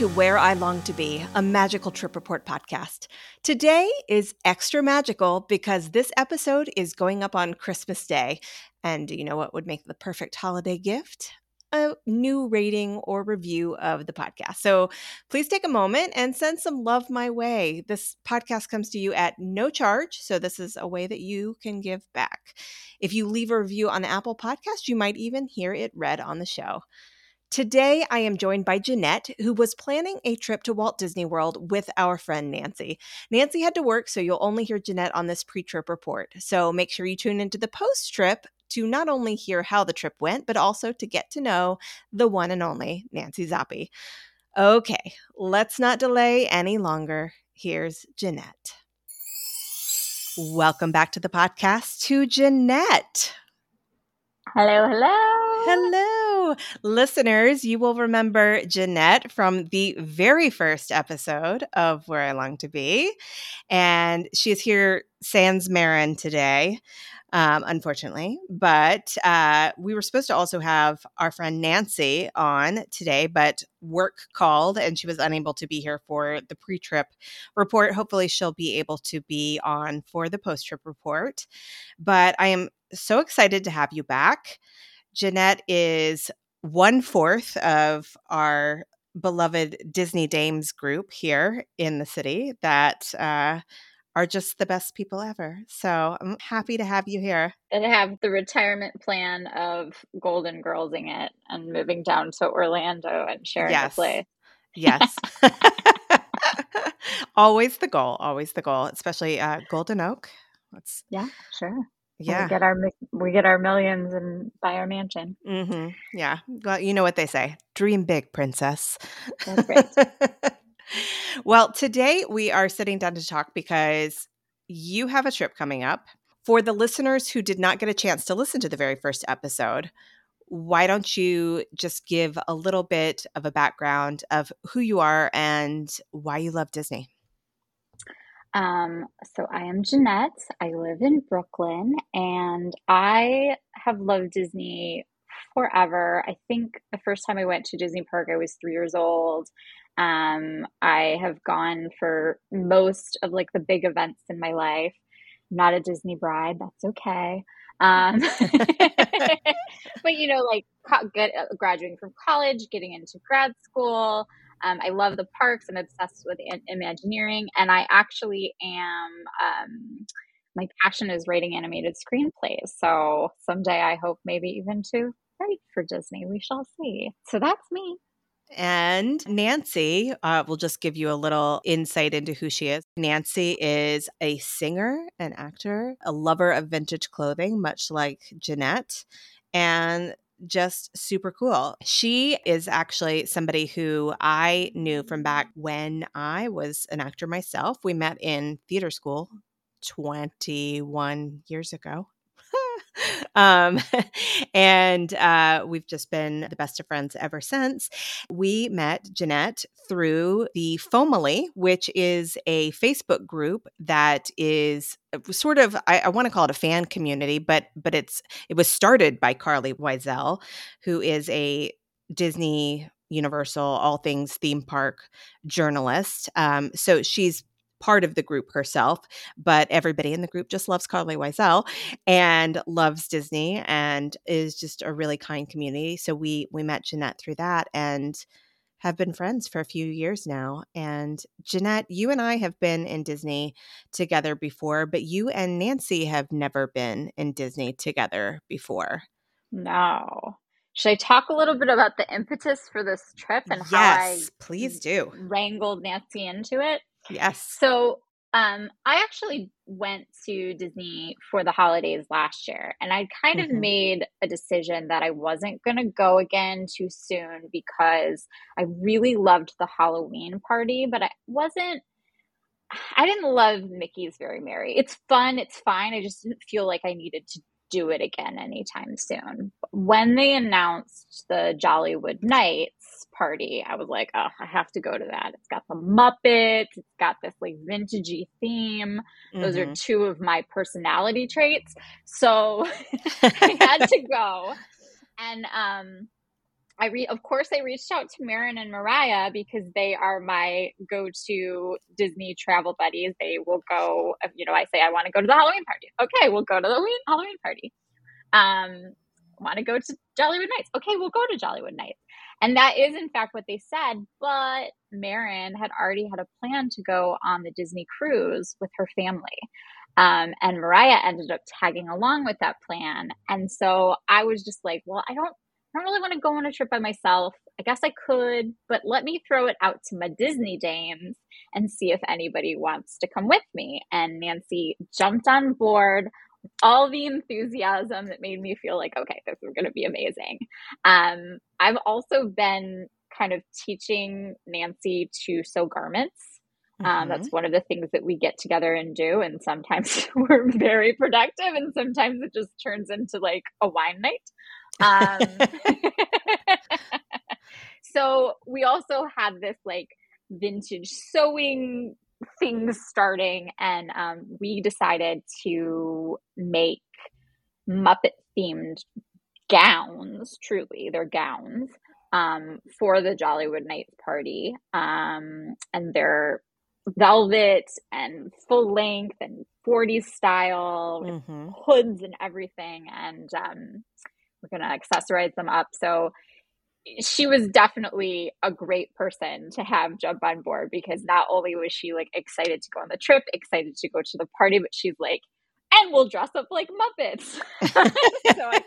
to Where I Long to Be, a magical trip report podcast. Today is extra magical because this episode is going up on Christmas Day. And do you know what would make the perfect holiday gift? A new rating or review of the podcast. So please take a moment and send some love my way. This podcast comes to you at no charge. So this is a way that you can give back. If you leave a review on the Apple Podcast, you might even hear it read on the show. Today, I am joined by Jeanette, who was planning a trip to Walt Disney World with our friend Nanci. Nanci had to work, so you'll only hear Jeanette on this pre trip report. So make sure you tune into the post trip to not only hear how the trip went, but also to get to know the one and only Nanci Zappi. Okay, let's not delay any longer. Here's Jeanette. Welcome back to the podcast to Jeanette. Hello, hello. Hello, listeners. You will remember Jeanette from the very first episode of Where I Long to Be. And she's here, sans Marin, today, um, unfortunately. But uh, we were supposed to also have our friend Nanci on today, but work called and she was unable to be here for the pre trip report. Hopefully, she'll be able to be on for the post trip report. But I am so excited to have you back. Jeanette is one fourth of our beloved Disney Dames group here in the city that uh, are just the best people ever. So I'm happy to have you here. And have the retirement plan of Golden Girlsing it and moving down to Orlando and sharing yes. the place. Yes. always the goal, always the goal, especially uh, Golden Oak. That's yeah, sure. Yeah, we get our we get our millions and buy our mansion. Mm-hmm. Yeah, well, you know what they say: dream big, princess. That's right. well, today we are sitting down to talk because you have a trip coming up. For the listeners who did not get a chance to listen to the very first episode, why don't you just give a little bit of a background of who you are and why you love Disney? Um, so I am Jeanette. I live in Brooklyn and I have loved Disney forever. I think the first time I went to Disney Park, I was three years old. Um, I have gone for most of like the big events in my life. I'm not a Disney bride. That's okay. Um, but you know, like get, uh, graduating from college, getting into grad school, um, I love the parks. I'm obsessed with Imagineering, and I actually am. Um, my passion is writing animated screenplays. So someday I hope maybe even to write for Disney. We shall see. So that's me. And Nanci, uh, will just give you a little insight into who she is. Nanci is a singer, an actor, a lover of vintage clothing, much like Jeanette. And just super cool. She is actually somebody who I knew from back when I was an actor myself. We met in theater school 21 years ago. um, and uh, we've just been the best of friends ever since. We met Jeanette through the Fomily, which is a Facebook group that is uh, sort of I, I want to call it a fan community, but but it's it was started by Carlye Wisel, who is a Disney Universal, all things theme park journalist. Um, so she's part of the group herself, but everybody in the group just loves Carlye Wisel and loves Disney and is just a really kind community. So we we met Jeanette through that and have been friends for a few years now. And Jeanette, you and I have been in Disney together before, but you and Nanci have never been in Disney together before. No. Should I talk a little bit about the impetus for this trip and yes, how I please do wrangled Nanci into it? Yes. So um, I actually went to Disney for the holidays last year, and I kind mm-hmm. of made a decision that I wasn't going to go again too soon because I really loved the Halloween party, but I wasn't. I didn't love Mickey's Very Merry. It's fun, it's fine. I just didn't feel like I needed to do it again anytime soon. When they announced the Jollywood Nights party, I was like, oh, I have to go to that. It's got the Muppets, it's got this like vintagey theme. Mm-hmm. Those are mm-hmm. two of my personality traits. So I had to go. And um I re of course I reached out to Marin and Mariah because they are my go-to Disney travel buddies. They will go, you know, I say I want to go to the Halloween party. Okay, we'll go to the Halloween party. Um, want to go to Jollywood Nights. Okay, we'll go to Jollywood Nights. And that is in fact what they said, but Marin had already had a plan to go on the Disney cruise with her family. Um, and Mariah ended up tagging along with that plan. And so I was just like, well, I don't I don't really want to go on a trip by myself. I guess I could, but let me throw it out to my Disney dames and see if anybody wants to come with me. And Nanci jumped on board with all the enthusiasm that made me feel like, okay, this is going to be amazing. Um, I've also been kind of teaching Nanci to sew garments. Um. That's one of the things that we get together and do. And sometimes we're very productive, and sometimes it just turns into like a wine night. Um, so we also had this like vintage sewing things starting, and um, we decided to make Muppet themed gowns. Truly, they're gowns um, for the Jollywood Nights party, um, and they're velvet and full length and 40s style mm-hmm. hoods and everything and um, we're going to accessorize them up. So she was definitely a great person to have jump on board because not only was she like excited to go on the trip, excited to go to the party, but she's like, and we'll dress up like Muppets. so I,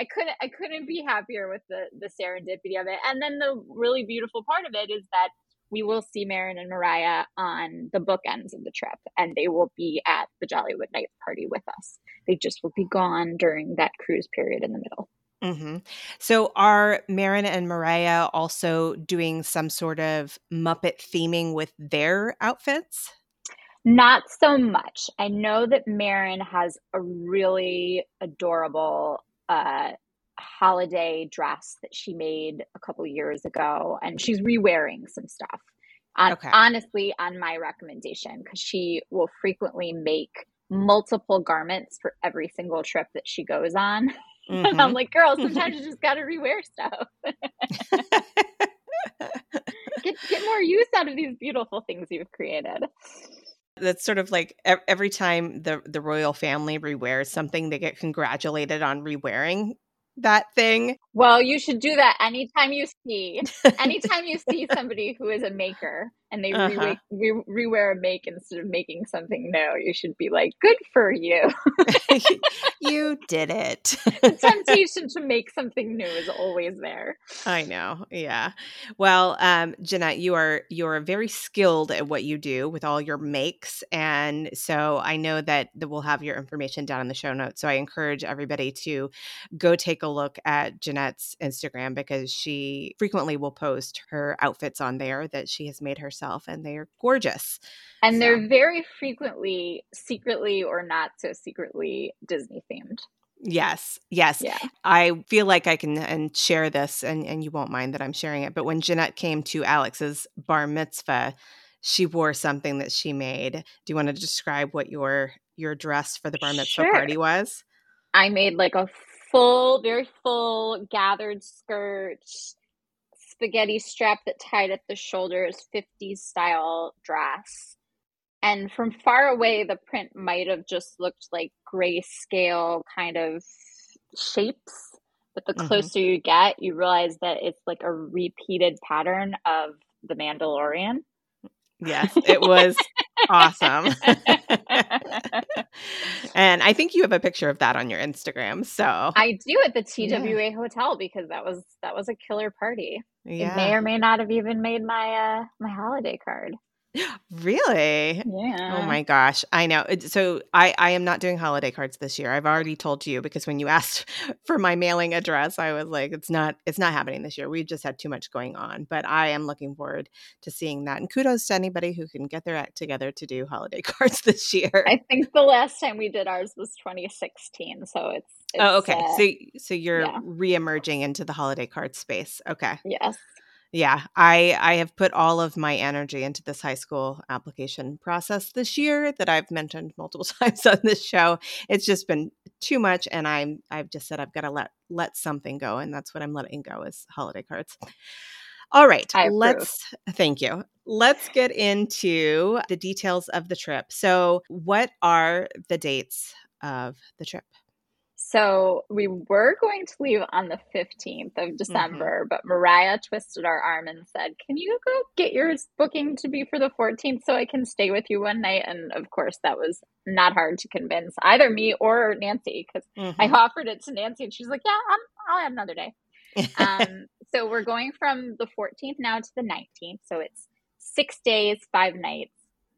I couldn't I couldn't be happier with the the serendipity of it. And then the really beautiful part of it is that we will see Marin and Mariah on the bookends of the trip, and they will be at the Jollywood Night party with us. They just will be gone during that cruise period in the middle. Mm-hmm. So, are Marin and Mariah also doing some sort of Muppet theming with their outfits? Not so much. I know that Marin has a really adorable uh, holiday dress that she made a couple years ago, and she's re-wearing some stuff. On, okay. Honestly, on my recommendation, because she will frequently make multiple garments for every single trip that she goes on. Mm-hmm. and I'm like, girl, sometimes you just got to rewear stuff. get, get more use out of these beautiful things you've created. That's sort of like every time the the royal family rewears something, they get congratulated on rewearing that thing. Well, you should do that anytime you see anytime you see somebody who is a maker and they uh-huh. re- re- rewear a make instead of making something new. You should be like, "Good for you! you did it." the temptation to make something new is always there. I know. Yeah. Well, um, Jeanette, you are you are very skilled at what you do with all your makes, and so I know that, we'll have your information down in the show notes. So I encourage everybody to go take a look at Jeanette's Instagram because she frequently will post her outfits on there that she has made herself herself and they are gorgeous. And so. they're very frequently secretly or not so secretly Disney themed. Yes, yes. Yeah. I feel like I can and share this and, and you won't mind that I'm sharing it. But when Jeanette came to Alex's bar mitzvah, she wore something that she made. Do you want to describe what your your dress for the bar mitzvah sure. party was? I made like a full, very full gathered skirt spaghetti strap that tied at the shoulders, 50s style dress. And from far away, the print might have just looked like grayscale kind of shapes. But the mm-hmm. closer mm-hmm. you get, you realize that it's like a repeated pattern of the Mandalorian. Yes, it was awesome. and I think you have a picture of that on your Instagram. So I do at the TWA yeah. hotel because that was that was a killer party. Yeah. It may or may not have even made my uh my holiday card. Really? Yeah. Oh my gosh. I know. So I I am not doing holiday cards this year. I've already told you because when you asked for my mailing address, I was like it's not it's not happening this year. We've just had too much going on, but I am looking forward to seeing that. And kudos to anybody who can get their act together to do holiday cards this year. I think the last time we did ours was 2016, so it's, it's Oh, okay. Uh, so so you're yeah. re-emerging into the holiday card space. Okay. Yes yeah i i have put all of my energy into this high school application process this year that i've mentioned multiple times on this show it's just been too much, and I'm I've just said I've got to let let something go, and that's what I'm letting go is holiday cards. All right, let's thank you. Let's get into the details of the trip. So, what are the dates of the trip? So we were going to leave on the 15th of mm-hmm. December, mm-hmm. but Mariah twisted our arm and said, Can you go get your booking to be for the 14th so I can stay with you one night? And of course, that was not hard to convince either me or Nanci because mm-hmm. I offered it to Nanci and she's like, Yeah, i will have another day. um, so we're going from the 14th now to the 19th. So it's six days, five nights.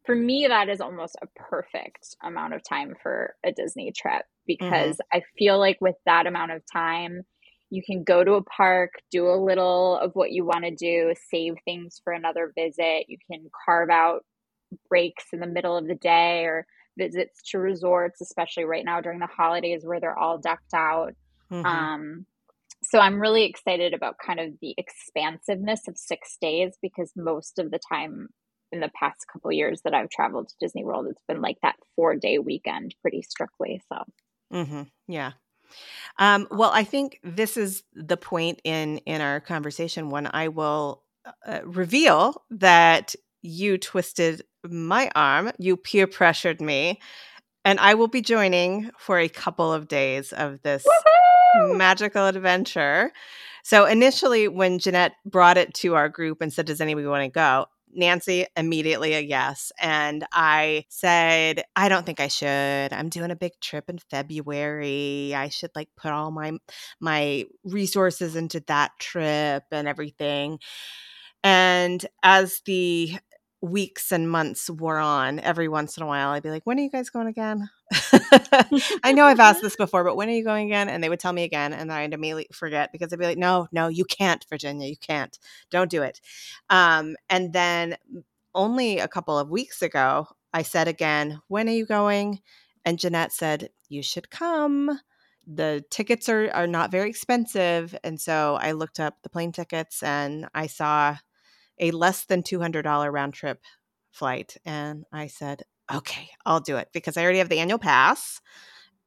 For me, that is almost a perfect amount of time for a Disney trip because mm-hmm. I feel like with that amount of time, you can go to a park, do a little of what you want to do, save things for another visit. You can carve out breaks in the middle of the day or visits to resorts, especially right now during the holidays where they're all decked out. Mm-hmm. Um, so I'm really excited about kind of the expansiveness of six days because most of the time in the past couple years that I've traveled to Disney World, it's been like that four day weekend pretty strictly. So, mm-hmm. yeah. Um, well, I think this is the point in in our conversation when I will uh, reveal that you twisted my arm, you peer pressured me, and I will be joining for a couple of days of this magical adventure. So initially, when Jeanette brought it to our group and said, "Does anybody want to go?" Nanci immediately a yes. And I said, I don't think I should. I'm doing a big trip in February. I should like put all my my resources into that trip and everything. And as the weeks and months wore on, every once in a while I'd be like, When are you guys going again? I know I've asked this before, but when are you going again? And they would tell me again, and then I'd immediately forget because I'd be like, no, no, you can't, Virginia, you can't. Don't do it. Um, and then only a couple of weeks ago, I said again, when are you going? And Jeanette said, you should come. The tickets are, are not very expensive. And so I looked up the plane tickets and I saw a less than $200 round trip flight. And I said, okay, I'll do it because I already have the annual pass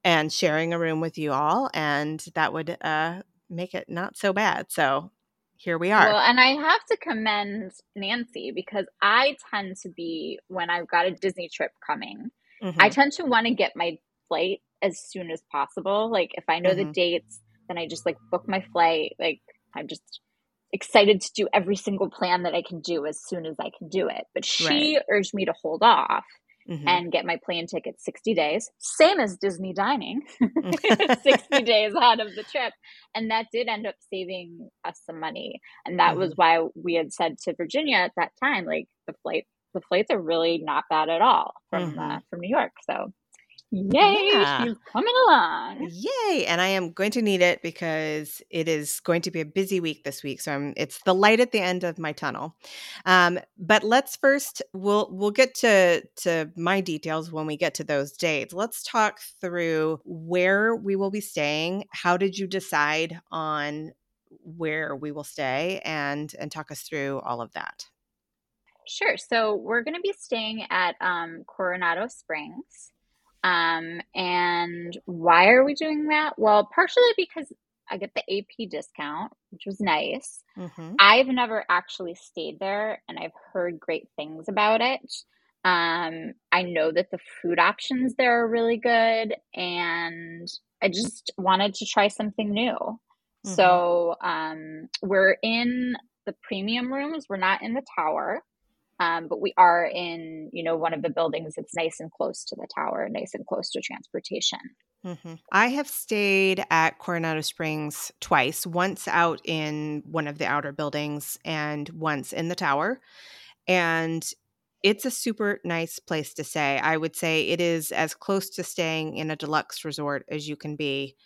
and sharing a room with you all. And that would uh, make it not so bad. So here we are. Well, and I have to commend Nanci because I tend to be, when I've got a Disney trip coming, mm-hmm. I tend to want to get my flight as soon as possible. Like if I know mm-hmm. the dates, then I just like book my flight. Like I'm just excited to do every single plan that I can do as soon as I can do it. But she right. urged me to hold off mm-hmm. and get my plane ticket 60 days, same as Disney dining, 60 days out of the trip. And that did end up saving us some money. And that mm-hmm. was why we had said to Virginia at that time, like the flight, the flights are really not bad at all from mm-hmm. uh, from New York. So Yay, yeah. she's coming along. Yay. And I am going to need it because it is going to be a busy week this week. So I'm it's the light at the end of my tunnel. Um, but let's first we'll we'll get to to my details when we get to those dates. Let's talk through where we will be staying. How did you decide on where we will stay and and talk us through all of that? Sure. So we're going to be staying at um, Coronado Springs. Um, and why are we doing that? Well, partially because I get the AP discount, which was nice. Mm-hmm. I've never actually stayed there and I've heard great things about it. Um, I know that the food options there are really good and I just wanted to try something new. Mm-hmm. So um, we're in the premium rooms, we're not in the tower. Um, but we are in, you know, one of the buildings that's nice and close to the tower, nice and close to transportation. Mm-hmm. I have stayed at Coronado Springs twice, once out in one of the outer buildings and once in the tower. And it's a super nice place to stay. I would say it is as close to staying in a deluxe resort as you can be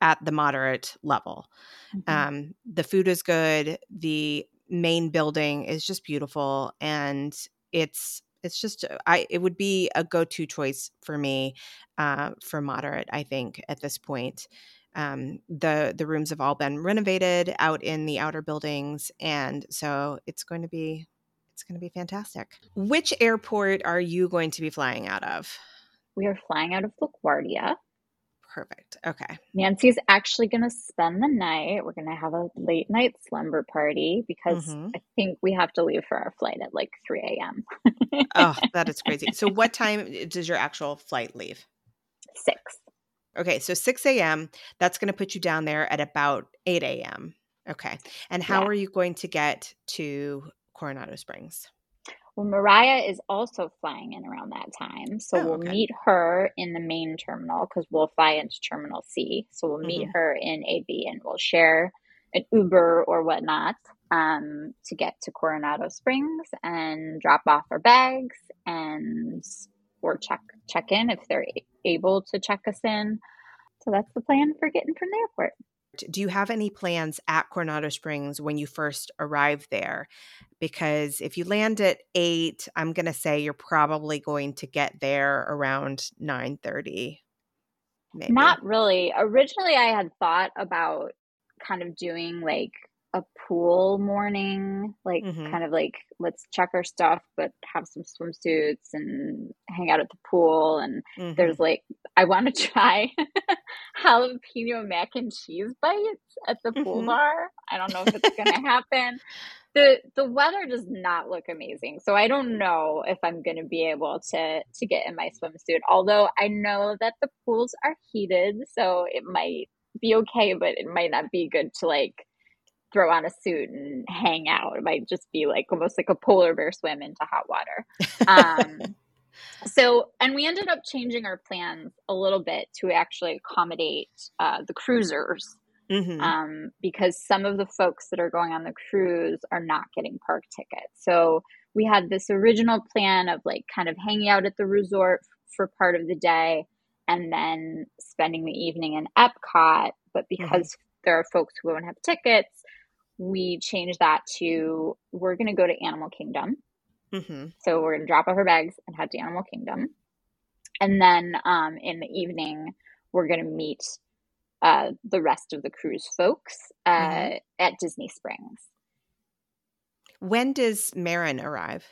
at the moderate level. Mm-hmm. Um, the food is good. The main building is just beautiful and it's it's just uh, I it would be a go-to choice for me uh, for moderate I think at this point. Um, the the rooms have all been renovated out in the outer buildings and so it's going to be it's going to be fantastic. Which airport are you going to be flying out of? We are flying out of LaGuardia. Perfect. Okay. Nanci's actually going to spend the night. We're going to have a late night slumber party because Mm-hmm. I think we have to leave for our flight at like 3 a.m. Oh, that is crazy. So, what time does your actual flight leave? Six. Okay, so 6 a.m. That's going to put you down there at about 8 a.m. Okay. And how Yeah. are you going to get to Coronado Springs? Well, Mariah is also flying in around that time. So Oh, we'll okay. meet her in the main terminal because we'll fly into Terminal C. So we'll meet Mhm. her in AB and we'll share an Uber or whatnot um, to get to Coronado Springs and drop off our bags and or check check in if they're able to check us in. So that's the plan for getting from the airport. Do you have any plans at Coronado Springs when you first arrive there? Because if you land at 8, I'm going to say you're probably going to get there around 9:30. Maybe. Not really. Originally, I had thought about kind of doing like a pool morning, like Mhm. kind of like let's check our stuff, but have some swimsuits and hang out at the pool. And Mhm. there's like, I want to try jalapeno mac and cheese bites at the pool Mhm. bar. I don't know if it's going to happen. The the weather does not look amazing. So I don't know if I'm going to be able to to get in my swimsuit. Although I know that the pools are heated, so it might be okay, but it might not be good to like throw on a suit and hang out. It might just be like almost like a polar bear swim into hot water. Um so and we ended up changing our plans a little bit to actually accommodate uh, the cruisers Mhm. um, because some of the folks that are going on the cruise are not getting park tickets. So we had this original plan of like kind of hanging out at the resort for part of the day and then spending the evening in Epcot. But because there are folks who won't have tickets, we changed that to we're going to go to Animal Kingdom. Mhm. So we're going to drop off our bags and head to Animal Kingdom. And then um, in the evening, we're going to meet uh, the rest of the cruise folks uh, Mhm. at Disney Springs. When does Marin arrive?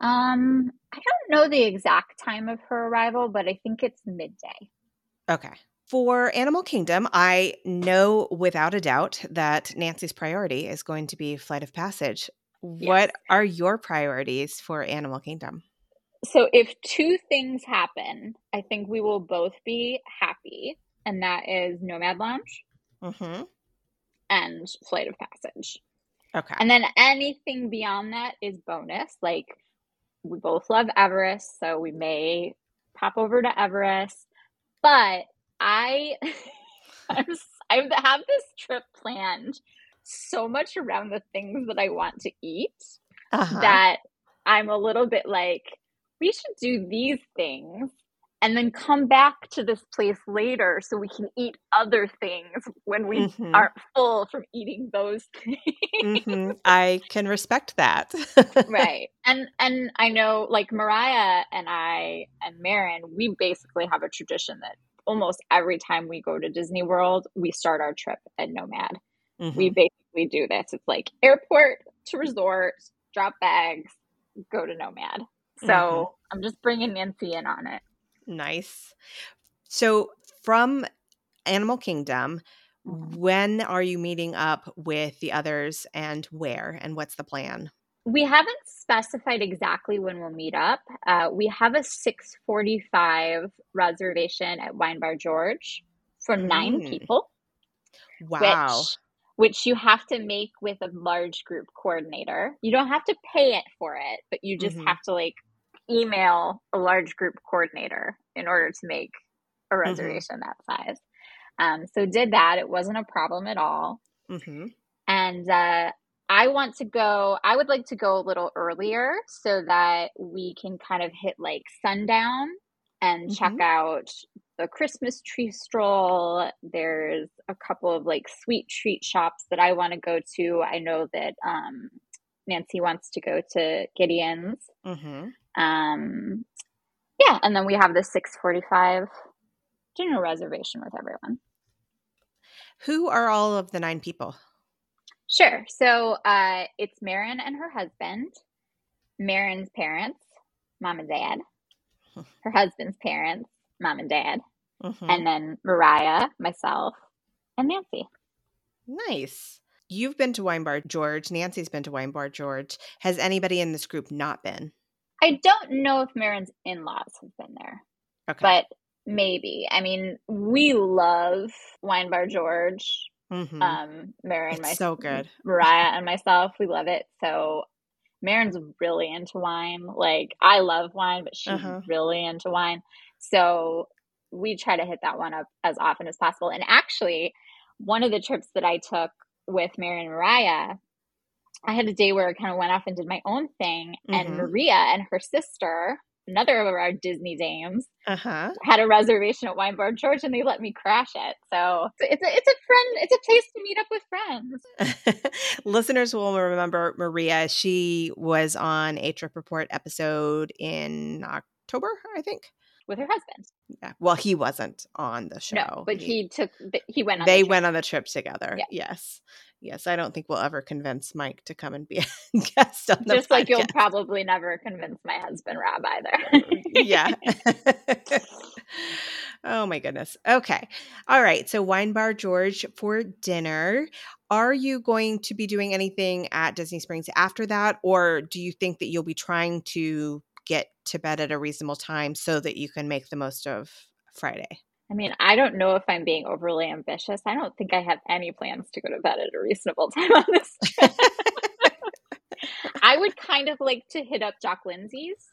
Um, I don't know the exact time of her arrival, but I think it's midday. Okay. For Animal Kingdom, I know without a doubt that Nanci's priority is going to be Flight of Passage. What Yes. are your priorities for Animal Kingdom? So if two things happen, I think we will both be happy, and that is Nomad Lounge Mm-hmm. and Flight of Passage. Okay. And then anything beyond that is bonus. Like we both love Everest, so we may pop over to Everest. But I, I'm, I have this trip planned so much around the things that I want to eat Uh-huh. that I'm a little bit like, we should do these things and then come back to this place later so we can eat other things when we Mhm. aren't full from eating those things. hmm I can respect that. right. And and I know like Mariah and I and Marin, we basically have a tradition that almost every time we go to Disney World, we start our trip at Nomad. We Mhm. basically do this. It's like airport to resort, drop bags, go to Nomad. So Mhm. I'm just bringing Nanci in on it. Nice. So, from Animal Kingdom, Mhm. when are you meeting up with the others and where? And what's the plan? We haven't specified exactly when we'll meet up. Uh, we have a 6:45 reservation at Wine Bar George for nine Mm. people. Wow. which which you have to make with a large group coordinator. You don't have to pay it for it, but you just Mhm. have to like email a large group coordinator in order to make a Mm-hmm. reservation that size. Um, so did that. It wasn't a problem at all. hmm And uh, I want to go. I would like to go a little earlier so that we can kind of hit like sundown and check Mhm. out the Christmas tree stroll. There's a couple of like sweet treat shops that I want to go to. I know that um, Nanci wants to go to Gideon's. hmm Um, yeah, and then we have the 6:45 dinner reservation with everyone. Who are all of the nine people? Sure. So uh, it's Marin and her husband, Marin's parents, mom and dad, her husband's parents, mom and dad, mm-hmm. and then Mariah, myself, and Nanci. Nice. You've been to Wine Bar George. Nanci's been to Wine Bar George. Has anybody in this group not been? I don't know if Marin's in laws have been there. Okay. But maybe. I mean, we love Wine Bar George. Mm-hmm. Um, my so good. Mariah and myself, we love it. So Marin's really into wine. Like I love wine, but she's uh-huh. really into wine. So we try to hit that one up as often as possible. And actually, one of the trips that I took with Mary and Mariah, I had a day where I kind of went off and did my own thing. Mm-hmm. And Maria and her sister, another of our Disney dames, uh-huh. had a reservation at Wine Bar George, and they let me crash it. So it's a, it's a friend, it's a place to meet up with friends. Listeners will remember Maria. She was on a Trip Report episode in October, I think with her husband. Yeah. Well, he wasn't on the show. No, but he, he took he went on They the went on the trip together. Yeah. Yes. Yes, I don't think we'll ever convince Mike to come and be a guest on the Just podcast. like you'll probably never convince my husband Rob either. Uh, yeah. oh my goodness. Okay. All right. So Wine Bar George for dinner. Are you going to be doing anything at Disney Springs after that or do you think that you'll be trying to get to bed at a reasonable time so that you can make the most of Friday? I mean, I don't know if I'm being overly ambitious. I don't think I have any plans to go to bed at a reasonable time on this trip. I would kind of like to hit up Jock Lindsay's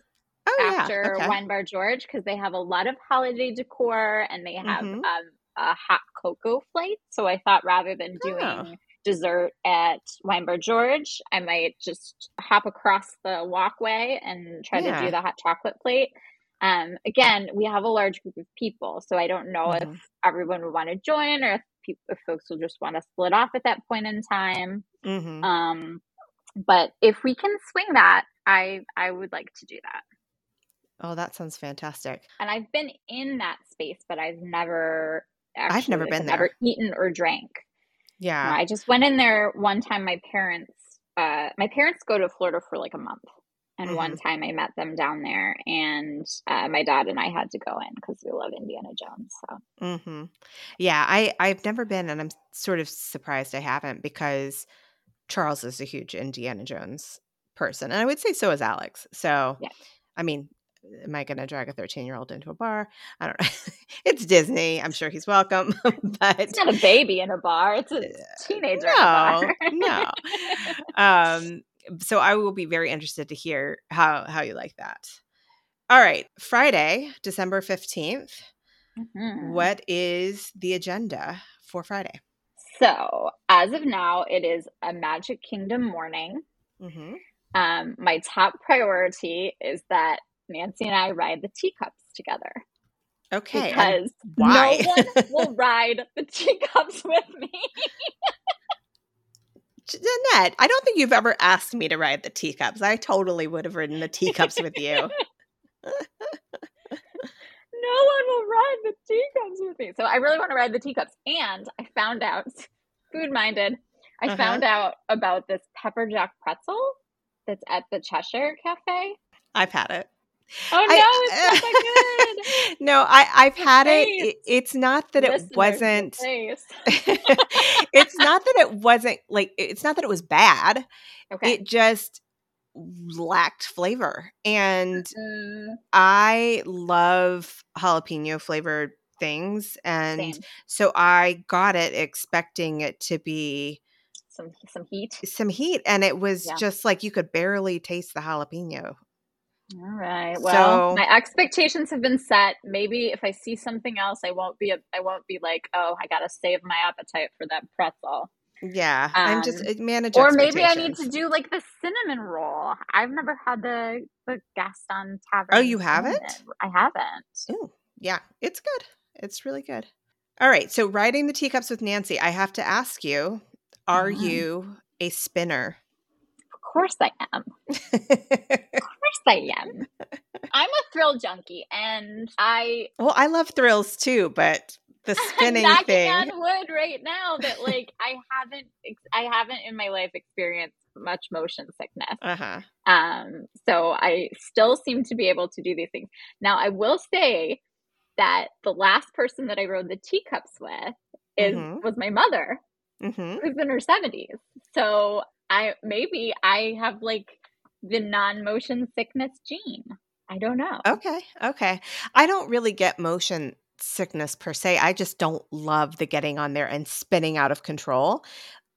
oh, after yeah. okay. Wine Bar George because they have a lot of holiday decor and they have mm-hmm. um, a hot cocoa flight. So I thought rather than doing oh dessert at Wine Bar George, I might just hop across the walkway and try yeah. to do the hot chocolate plate. Um, again, we have a large group of people, so I don't know mm-hmm. if everyone would want to join or if, if folks will just want to split off at that point in time. Mm-hmm. Um, but if we can swing that, I I would like to do that. Oh, that sounds fantastic. And I've been in that space, but I've never actually, I've never been there. Never eaten or drank. Yeah. I just went in there one time. My parents, uh, my parents go to Florida for like a month. And mm-hmm. one time I met them down there, and uh, my dad and I had to go in because we love Indiana Jones. So, mm-hmm. yeah, I I've never been, and I'm sort of surprised I haven't because Charles is a huge Indiana Jones person, and I would say so is Alex. So, yeah. I mean, am I going to drag a 13 year old into a bar? I don't know. it's Disney. I'm sure he's welcome, but it's not a baby in a bar. It's a teenager. No, no. Um, so I will be very interested to hear how how you like that. All right, Friday, December 15th. Mm-hmm. What is the agenda for Friday? So, as of now, it is a Magic Kingdom morning. Mm-hmm. Um, my top priority is that Nanci and I ride the teacups together. Okay. Because why? no one will ride the teacups with me. Jeanette, I don't think you've ever asked me to ride the teacups. I totally would have ridden the teacups with you. no one will ride the teacups with me. So I really want to ride the teacups. And I found out, food minded, I uh-huh. found out about this pepper jack pretzel that's at the Cheshire Cafe. I've had it. Oh no, I, it's not that good. no, I I've had face. it. It's not that Listeners, it wasn't. it's not that it wasn't like it's not that it was bad. Okay. It just lacked flavor, and mm. I love jalapeno flavored things, and Same. so I got it expecting it to be some some heat some heat and it was yeah. just like you could barely taste the jalapeno all right. Well, so, my expectations have been set. Maybe if I see something else, I won't be. I won't be like, oh, I gotta save my appetite for that pretzel. Yeah, um, I'm just uh, managing. Or maybe I need to do like the cinnamon roll. I've never had the the Gaston Tavern. Oh, you haven't? I haven't. Oh, yeah, it's good. It's really good. All right, so riding the teacups with Nanci, I have to ask you: Are mm-hmm. you a spinner? Course I am. of course I am. I'm a thrill junkie, and I well, I love thrills too, but the spinning I'm thing. on wood right now that like I haven't I haven't in my life experienced much motion sickness. Uh-huh. Um, so I still seem to be able to do these things. Now I will say that the last person that I rode the teacups with is Mhm. was my mother, Mhm. who's in her 70s. So I maybe I have like the non-motion sickness gene. I don't know. Okay. Okay. I don't really get motion sickness per se. I just don't love the getting on there and spinning out of control.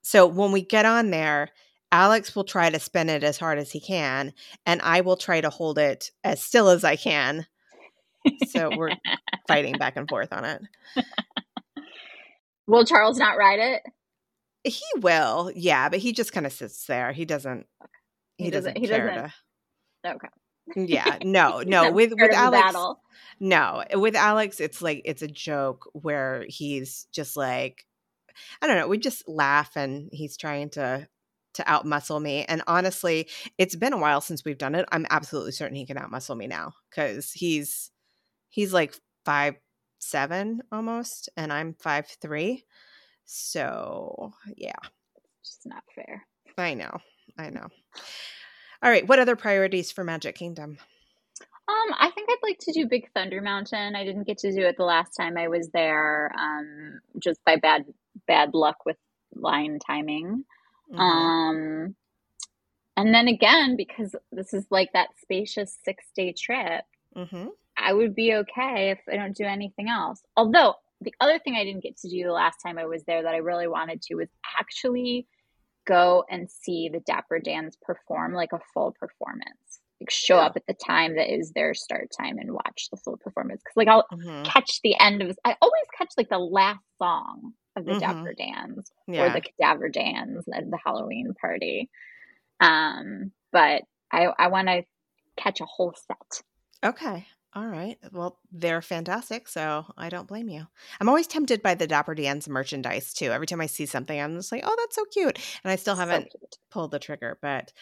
So when we get on there, Alex will try to spin it as hard as he can, and I will try to hold it as still as I can. So we're fighting back and forth on it. Will Charles not ride it? He will, yeah, but he just kind of sits there. He doesn't. He, He doesn't, doesn't- he care doesn't- Okay. Yeah, no, no. With with Alex, battle. No, with Alex, it's like it's a joke where he's just like, I don't know. We just laugh, and he's trying to to outmuscle me. And honestly, it's been a while since we've done it. I'm absolutely certain he can outmuscle me now because he's he's like five seven almost, and I'm five three. So yeah, It's Just not fair. I know, I know. All right, what other priorities for Magic Kingdom? Um, I think I'd like to do Big Thunder Mountain. I didn't get to do it the last time I was there, um, just by bad bad luck with line timing. Mhm. Um, and then again, because this is like that spacious six day trip, mm-hmm. I would be okay if I don't do anything else. Although the other thing I didn't get to do the last time I was there that I really wanted to was actually go and see the Dapper Dans perform like a full performance. Like show Yeah. up at the time that is their start time and watch the full performance. Cause like I'll Mhm. catch the end of I always catch like the last song of the Mhm. Dapper Dans or the Cadaver Dans at the Halloween party. Um, but I I want to catch a whole set. Okay. All right. Well, they're fantastic, so I don't blame you. I'm always tempted by the Dapper Dan's merchandise too. Every time I see something, I'm just like, "Oh, that's so cute," and I still So haven't cute. pulled the trigger. But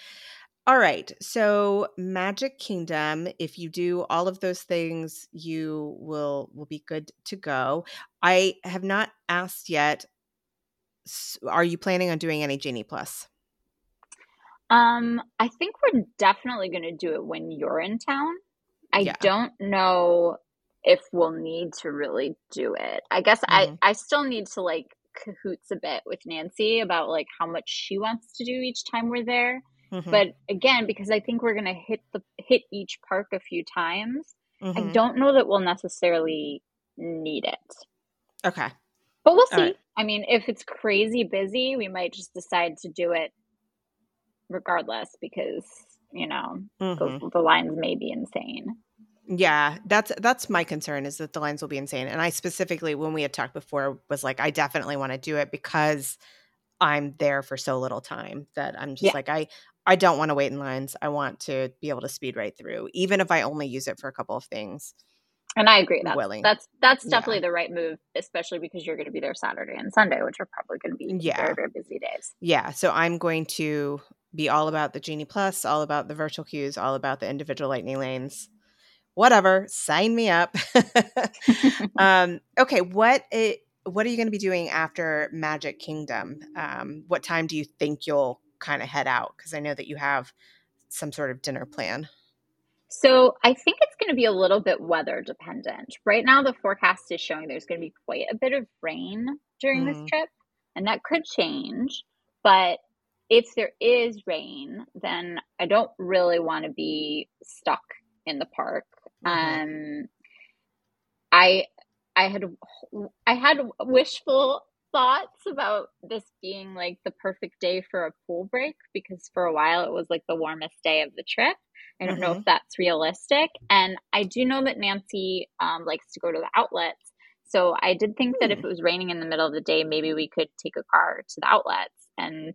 all right. So Magic Kingdom, if you do all of those things, you will will be good to go. I have not asked yet. Are you planning on doing any Genie Plus? Um, I think we're definitely going to do it when you're in town. I Yeah. don't know if we'll need to really do it. I guess Mhm. I I still need to like cahoots a bit with Nanci about like how much she wants to do each time we're there. Mhm. But again, because I think we're going to hit the hit each park a few times, I Mhm. don't know that we'll necessarily need it. Okay. But we'll see. right. I mean, if it's crazy busy, we might just decide to do it regardless because, you know, Mhm. the, the lines may be insane. Yeah, that's that's my concern is that the lines will be insane. And I specifically, when we had talked before, was like, I definitely want to do it because I'm there for so little time that I'm just Yeah. like, I I don't want to wait in lines. I want to be able to speed right through, even if I only use it for a couple of things. And I agree. That's Willing. that's that's Yeah. definitely the right move, especially because you're going to be there Saturday and Sunday, which are probably going to be Yeah. very very busy days. Yeah, so I'm going to be all about the Genie Plus, all about the virtual queues, all about the individual lightning lanes. Whatever, sign me up. um, okay, what i- what are you going to be doing after Magic Kingdom? Um, what time do you think you'll kind of head out? Because I know that you have some sort of dinner plan. So I think it's going to be a little bit weather dependent. Right now, the forecast is showing there's going to be quite a bit of rain during Mhm. this trip, and that could change. But if there is rain, then I don't really want to be stuck in the park. Mhm. Um, I I had I had wishful thoughts about this being like the perfect day for a pool break because for a while it was like the warmest day of the trip. I don't know Mhm. if that's realistic, and I do know that Nanci um, likes to go to the outlets. So I did think that if Hmm. it was raining in the middle of the day, maybe we could take a car to the outlets and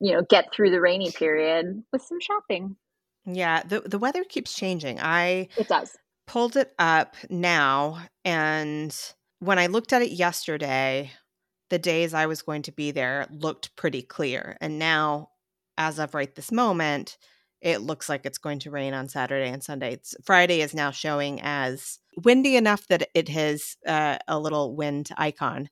you know get through the rainy period with some shopping. Yeah, the the weather keeps changing. I It does. pulled it up now and when I looked at it yesterday, the days I was going to be there looked pretty clear. And now as of right this moment, it looks like it's going to rain on Saturday and Sunday. It's, Friday is now showing as windy enough that it has uh, a little wind icon.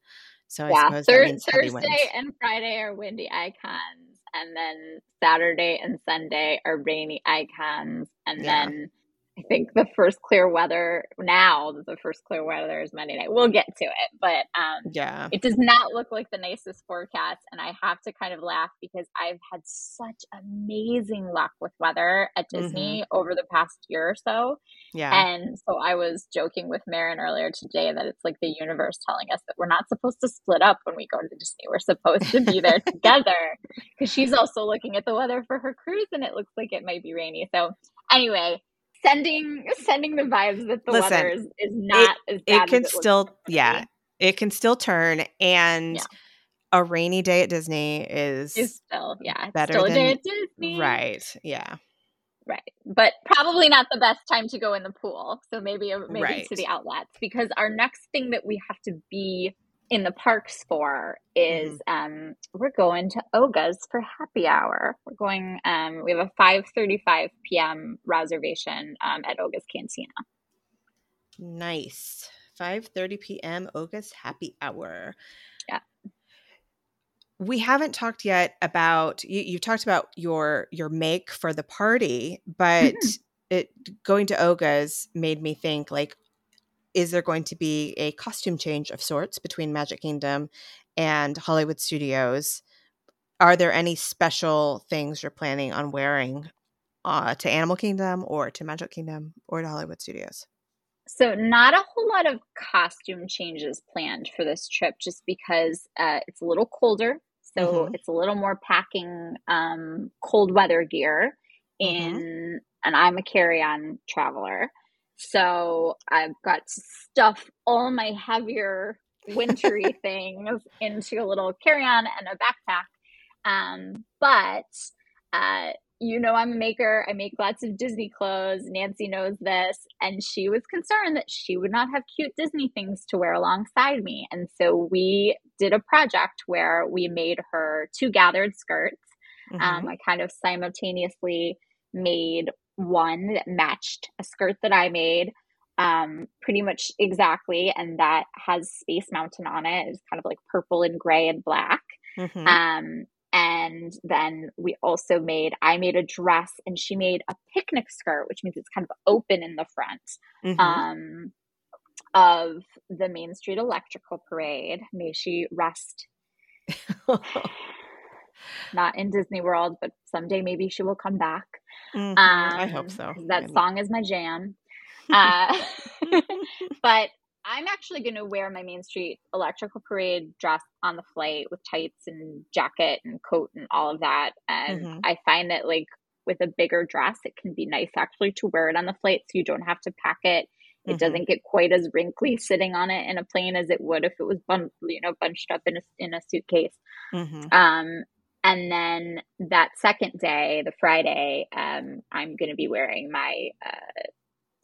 So I yeah, suppose that Thur- means heavy winds. Thursday and Friday are windy icons, and then Saturday and Sunday are rainy icons, and Yeah. then I think the first clear weather now, the first clear weather is Monday night. We'll get to it, but um, yeah, it does not look like the nicest forecast. And I have to kind of laugh because I've had such amazing luck with weather at Disney mm-hmm. over the past year or so. Yeah. And so I was joking with Marin earlier today that it's like the universe telling us that we're not supposed to split up when we go to Disney. We're supposed to be there together because she's also looking at the weather for her cruise and it looks like it might be rainy. So anyway, sending sending the vibes that the Listen, weather is, is not it, as bad. It can still, yeah, it can still turn, and yeah. a rainy day at Disney is is still, yeah, better still than, a day at Disney, right? Yeah, right, but probably not the best time to go in the pool. So maybe maybe right. to the outlets because our next thing that we have to be in the parks for is mm-hmm. um, we're going to Oga's for happy hour. We're going. Um, we have a five thirty five p.m. reservation um, at Oga's Cantina. Nice. Five thirty p.m. Oga's happy hour. Yeah. We haven't talked yet about you. You talked about your your make for the party, but. Mm-hmm. It going to Oga's made me think like is there going to be a costume change of sorts between Magic Kingdom and Hollywood Studios? Are there any special things you're planning on wearing uh, to Animal Kingdom or to Magic Kingdom or to Hollywood Studios? So, not a whole lot of costume changes planned for this trip just because uh, it's a little colder. So, mm-hmm. it's a little more packing um, cold weather gear mm-hmm. in, mm-hmm. and I'm a carry on traveler. So I've got to stuff all my heavier wintry things into a little carry-on and a backpack. Um, but uh, you know, I'm a maker. I make lots of Disney clothes. Nanci knows this. And she was concerned that she would not have cute Disney things to wear alongside me. And so we did a project where we made her two gathered skirts. Um, mm-hmm. Um, I kind of simultaneously made one that matched a skirt that I made um pretty much exactly and that has space mountain on it. It's kind of like purple and gray and black. Mm-hmm. um and then we also made i made a dress and she made a picnic skirt which means it's kind of open in the front mm-hmm. um of the main street electrical parade. May she rest. Not in disney world but someday maybe she will come back Mm-hmm. Um, I hope so. That song is my jam. Uh, but I'm actually going to wear my Main Street Electrical Parade dress on the flight with tights and jacket and coat and all of that. And mm-hmm. I find that, like, with a bigger dress, it can be nice actually to wear it on the flight so you don't have to pack it. It mm-hmm. doesn't get quite as wrinkly sitting on it in a plane as it would if it was bun- you know bunched up in a in a suitcase. Mm-hmm. Um, and then that second day, the Friday, um, I'm going to be wearing my uh,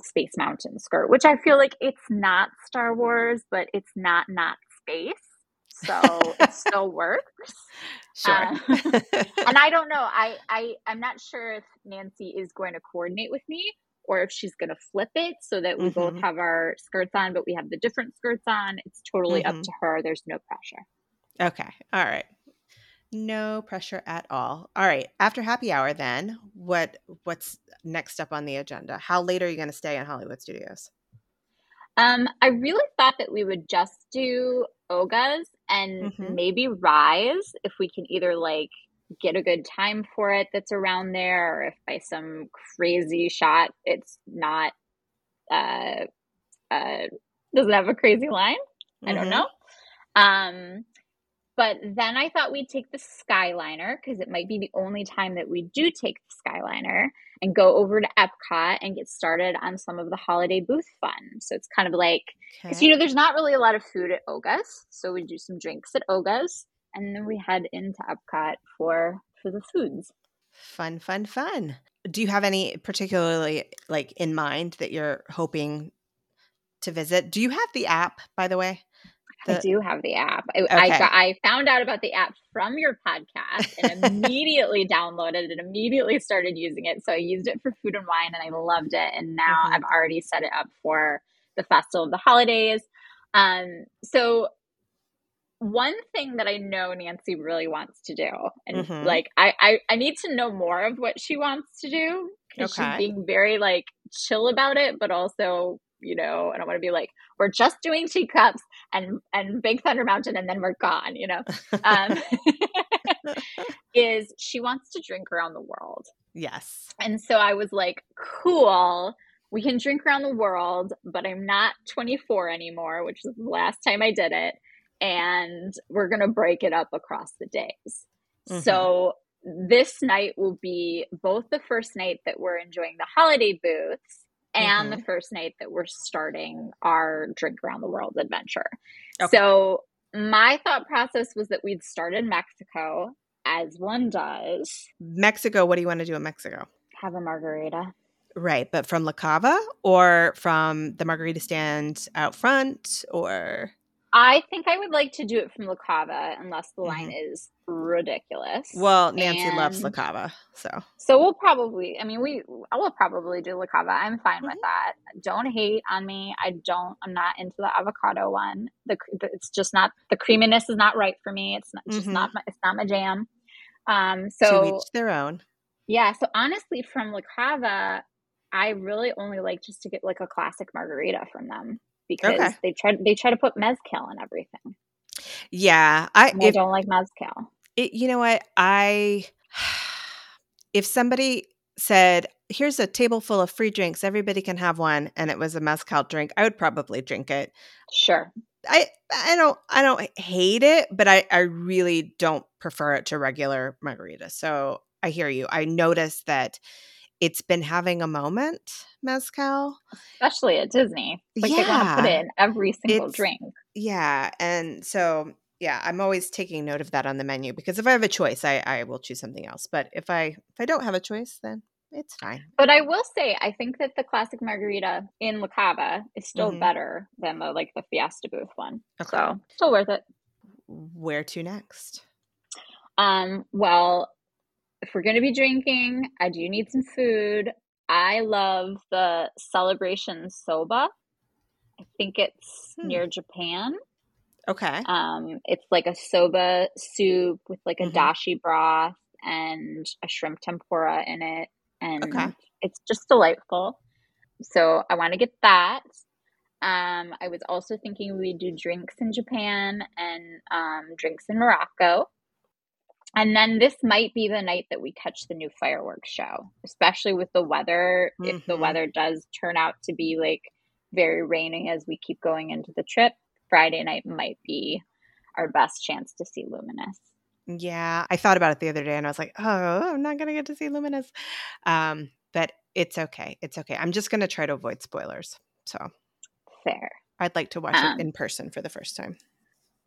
Space Mountain skirt, which I feel like it's not Star Wars, but it's not not space. So it still works. Sure. Uh, and I don't know. I, I I'm not sure if Nanci is going to coordinate with me or if she's going to flip it so that we mm-hmm. both have our skirts on, but we have the different skirts on. It's totally mm-hmm. up to her. There's no pressure. Okay. All right. No pressure at all. All right. After happy hour, then what what's next up on the agenda? How late are you going to stay in Hollywood Studios? Um, I really thought that we would just do Oga's and mm-hmm. maybe Rise if we can either like get a good time for it that's around there, or if by some crazy shot it's not uh uh doesn't have a crazy line. Mm-hmm. I don't mm-hmm. know. Um but then I thought we'd take the Skyliner because it might be the only time that we do take the Skyliner and go over to Epcot and get started on some of the holiday booth fun. So it's kind of like, because okay. you know, there's not really a lot of food at Oga's, so we do some drinks at Oga's, and then we head into Epcot for for the foods. Fun, fun, fun. Do you have any particularly like in mind that you're hoping to visit? Do you have the app, by the way? The, I do have the app. I, okay. I, got, I found out about the app from your podcast and immediately downloaded it, and immediately started using it. So I used it for food and wine and I loved it. And now mm-hmm. I've already set it up for the festival of the holidays. Um, so one thing that I know Nanci really wants to do, and mm-hmm. like I, I, I need to know more of what she wants to do because okay. she's being very like chill about it, but also, you know, and I don't want to be like, we're just doing teacups and and Big Thunder Mountain and then we're gone, you know. Um, is she wants to drink around the world. Yes. And so I was like, cool. We can drink around the world, but I'm not 24 anymore, which is the last time I did it. And we're going to break it up across the days. Mm-hmm. So this night will be both the first night that we're enjoying the holiday booths and mm-hmm. the first night that we're starting our drink around the world adventure. Okay. So my thought process was that we'd start in Mexico as one does. Mexico, what do you want to do in Mexico? Have a margarita. Right, but from La Cava or from the margarita stand out front or I think I would like to do it from La Cava unless the line mm-hmm. is ridiculous. Well, Nanci and loves La Cava, so so we'll probably. I mean, we I will probably do La Cava. I'm fine mm-hmm. with that. Don't hate on me. I don't. I'm not into the avocado one. The, the it's just not the creaminess is not right for me. It's not, just mm-hmm. not my, it's not my jam. Um, so to each their own. Yeah. So honestly, from La Cava, I really only like just to get like a classic margarita from them because okay. they try they try to put mezcal in everything. Yeah, I, if, I don't like mezcal. It, you know what? I if somebody said, "Here's a table full of free drinks, everybody can have one," and it was a mezcal drink, I would probably drink it. Sure. I I don't I don't hate it, but I I really don't prefer it to regular margarita. So I hear you. I noticed that it's been having a moment, mezcal, especially at Disney. Like yeah. they want to put it in every single it's, drink. Yeah, and so yeah, I'm always taking note of that on the menu because if I have a choice, I I will choose something else. But if I if I don't have a choice, then it's fine. But I will say, I think that the classic margarita in La Cava is still mm-hmm. better than the like the Fiesta booth one. Okay. So still worth it. Where to next? Um. Well, if we're gonna be drinking, I do need some food. I love the celebration soba. I think it's hmm. near Japan. Okay. Um, it's like a soba soup with like a mm-hmm. dashi broth and a shrimp tempura in it and okay. it's just delightful. So I want to get that. Um, I was also thinking we'd do drinks in Japan and um, drinks in Morocco. And then this might be the night that we catch the new fireworks show, especially with the weather. Mm-hmm. If the mm-hmm. weather does turn out to be like very rainy as we keep going into the trip, Friday night might be our best chance to see Luminous. Yeah, I thought about it the other day and I was like, oh, I'm not going to get to see Luminous. Um, but it's okay. It's okay. I'm just going to try to avoid spoilers. So fair. I'd like to watch um, it in person for the first time.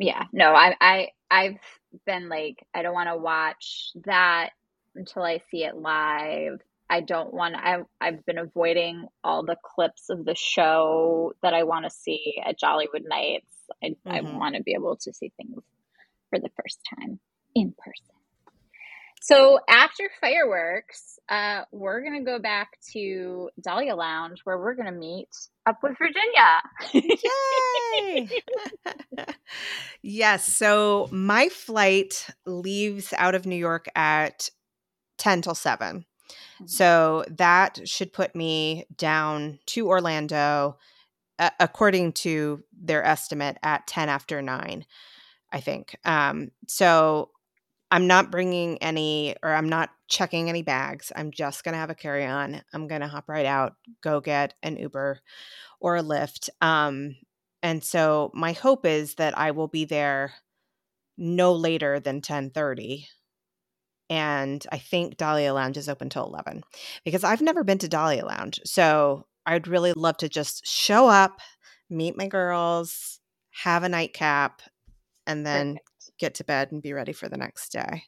Yeah, no, I, I, I've been like, I don't want to watch that until I see it live. I don't want. I I've been avoiding all the clips of the show that I want to see at Jollywood Nights. I, mm-hmm. I want to be able to see things for the first time in person. So after fireworks, uh, we're going to go back to Dahlia Lounge where we're going to meet up with Virginia. Yay! yes. So my flight leaves out of New York at 10 till 7. Mm-hmm. So that should put me down to Orlando, uh, according to their estimate, at 10 after 9. I think. Um, so I'm not bringing any, or I'm not checking any bags. I'm just going to have a carry on. I'm going to hop right out, go get an Uber or a Lyft. Um, and so my hope is that I will be there no later than 1030 and I think Dahlia Lounge is open till 11 because I've never been to Dahlia Lounge. So I'd really love to just show up, meet my girls, have a nightcap, and then Perfect get to bed and be ready for the next day.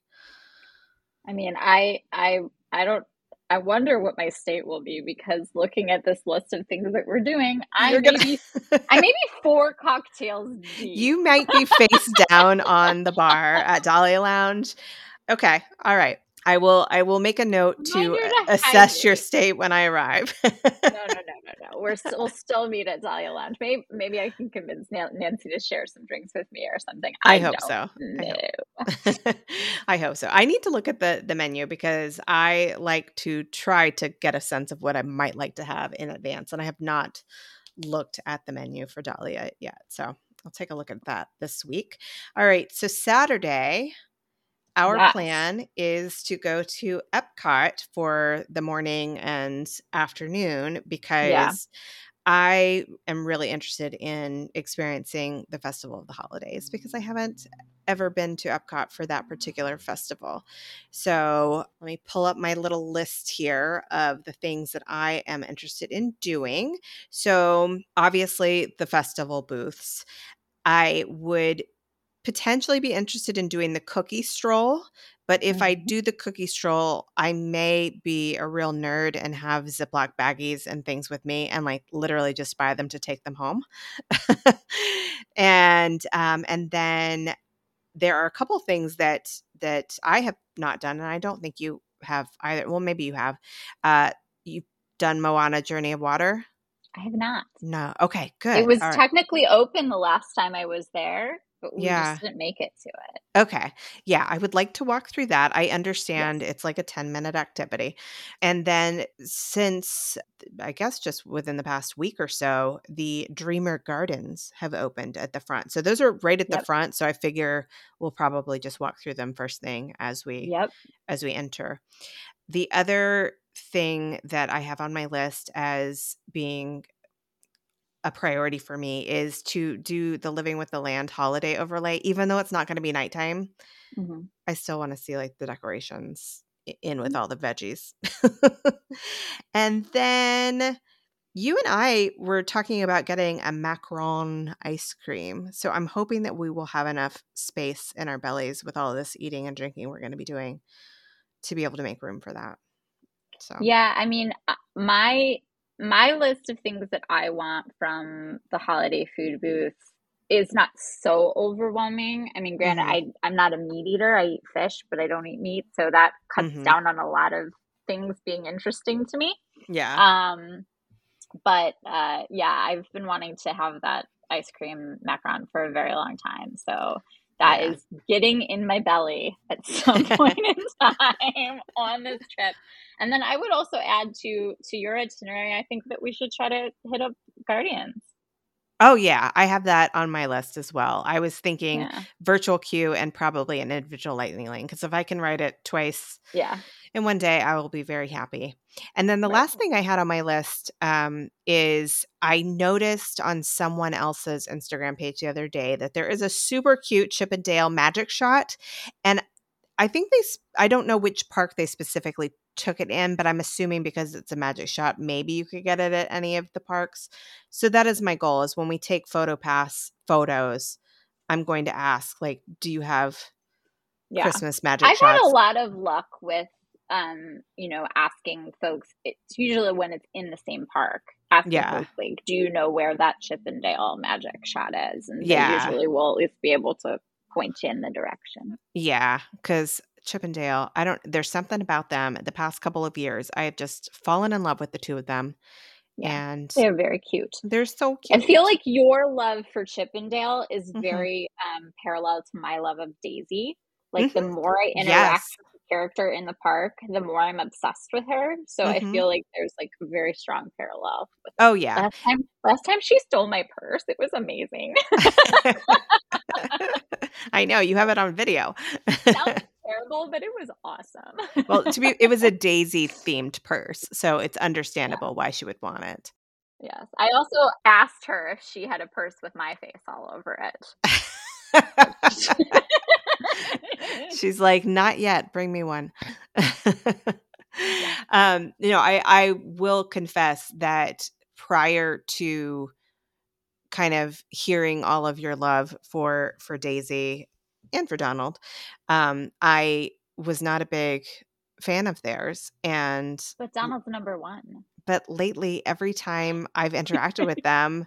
I mean, I I I don't I wonder what my state will be because looking at this list of things that we're doing, I may be I may be four cocktails deep. You might be face down on the bar at Dahlia Lounge. Okay, all right. I will I will make a note to assess your state when I arrive. no, no, no, no, no. We're still, we'll still meet at Dahlia Lounge. Maybe maybe I can convince Nanci to share some drinks with me or something. I, I hope so. No. I hope. I hope so. I need to look at the the menu because I like to try to get a sense of what I might like to have in advance, and I have not looked at the menu for Dahlia yet. So I'll take a look at that this week. All right. So Saturday, our plan is to go to Epcot for the morning and afternoon because yeah. I am really interested in experiencing the Festival of the Holidays because I haven't ever been to Epcot for that particular festival. So let me pull up my little list here of the things that I am interested in doing. So, obviously, the festival booths. I would potentially be interested in doing the cookie stroll. But if mm-hmm. I do the cookie stroll, I may be a real nerd and have Ziploc baggies and things with me and like literally just buy them to take them home. and um, and then there are a couple things that that I have not done, and I don't think you have either. Well, maybe you have. Uh, you've done Moana Journey of Water. I have not. No. Okay, good. It was All technically right. open the last time I was there, but we yeah. just didn't make it to it. Okay. Yeah, I would like to walk through that. I understand yes. it's like a 10 minute activity. And then since I guess just within the past week or so, the Dreamer Gardens have opened at the front. So those are right at yep. the front, so I figure we'll probably just walk through them first thing as we yep. as we enter. The other thing that I have on my list as being a priority for me is to do the living with the land holiday overlay even though it's not going to be nighttime mm-hmm. i still want to see like the decorations in with mm-hmm. all the veggies and then you and i were talking about getting a macaron ice cream so i'm hoping that we will have enough space in our bellies with all this eating and drinking we're going to be doing to be able to make room for that so yeah i mean uh, my my list of things that I want from the holiday food booth is not so overwhelming. I mean, granted, mm-hmm. I I'm not a meat eater. I eat fish, but I don't eat meat, so that cuts mm-hmm. down on a lot of things being interesting to me. Yeah. Um, but uh, yeah, I've been wanting to have that ice cream macaron for a very long time. So that yeah. is getting in my belly at some point in time on this trip. And then I would also add to to your itinerary. I think that we should try to hit up Guardians. Oh yeah, I have that on my list as well. I was thinking yeah. virtual queue and probably an individual lightning lane because if I can write it twice, yeah, in one day, I will be very happy. And then the right. last thing I had on my list um, is I noticed on someone else's Instagram page the other day that there is a super cute Chip 'n Dale magic shot, and I think they I don't know which park they specifically took it in, but I'm assuming because it's a magic shot, maybe you could get it at any of the parks. So that is my goal is when we take photo pass photos, I'm going to ask like, do you have yeah. Christmas magic I've shots? had a lot of luck with um, you know, asking folks it's usually when it's in the same park. Asking yeah. folks like, do you know where that Chip 'n Dale magic shot is? And yeah. usually will at least be able to point you in the direction. Yeah, because Chip 'n Dale, I don't. There's something about them. The past couple of years, I have just fallen in love with the two of them. Yeah, and they're very cute. They're so cute. I feel like your love for Chip 'n Dale is mm-hmm. very um, parallel to my love of Daisy. Like mm-hmm. the more I interact yes. with character in the park, the more I'm obsessed with her. So mm-hmm. I feel like there's like a very strong parallel. oh yeah. Last time, last time she stole my purse, it was amazing. I know you have it on video. terrible, but it was awesome. well, to be, it was a Daisy themed purse, so it's understandable yeah. why she would want it. Yes, I also asked her if she had a purse with my face all over it. She's like, not yet. Bring me one. um, you know, I I will confess that prior to kind of hearing all of your love for for Daisy and for Donald, um, I was not a big fan of theirs. And but Donald's number one. But lately, every time I've interacted with them,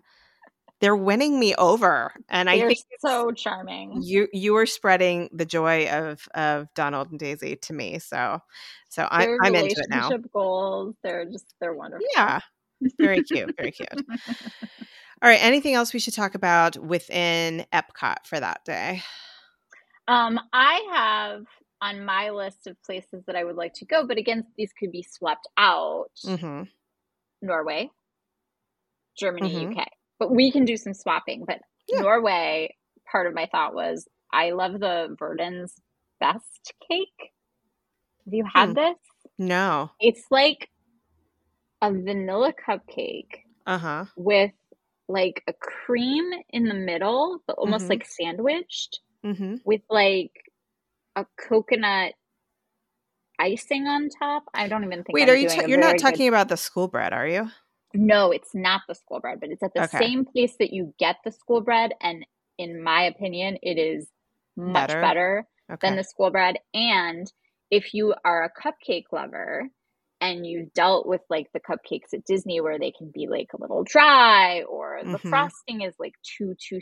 they're winning me over, and They're I think so charming. you you are spreading the joy of of Donald and Daisy to me. So so I, i'm into it now. goals, they're just they're wonderful. Yeah, very cute, very cute. All right, anything else we should talk about within Epcot for that day? Um, I have on my list of places that I would like to go, but again, these could be swept out. mm-hmm. Norway, Germany, Mhm. UK. But we can do some swapping. But Yeah. Norway, part of my thought was I love the Verdens best cake. Have you had Hmm. this? No. It's like a vanilla cupcake Uh huh. with like a cream in the middle, but almost Mhm. like sandwiched hmm with like a coconut icing on top. I don't even think Wait, I'm are you? doing Ta- a you're not very good- talking about the school bread, are you? No, it's not the school bread, but it's at the Okay. same place that you get the school bread, and in my opinion, it is much Better? better Okay. than the school bread. And if you are a cupcake lover and you've dealt with like the cupcakes at Disney where they can be like a little dry or the Mhm. frosting is like too too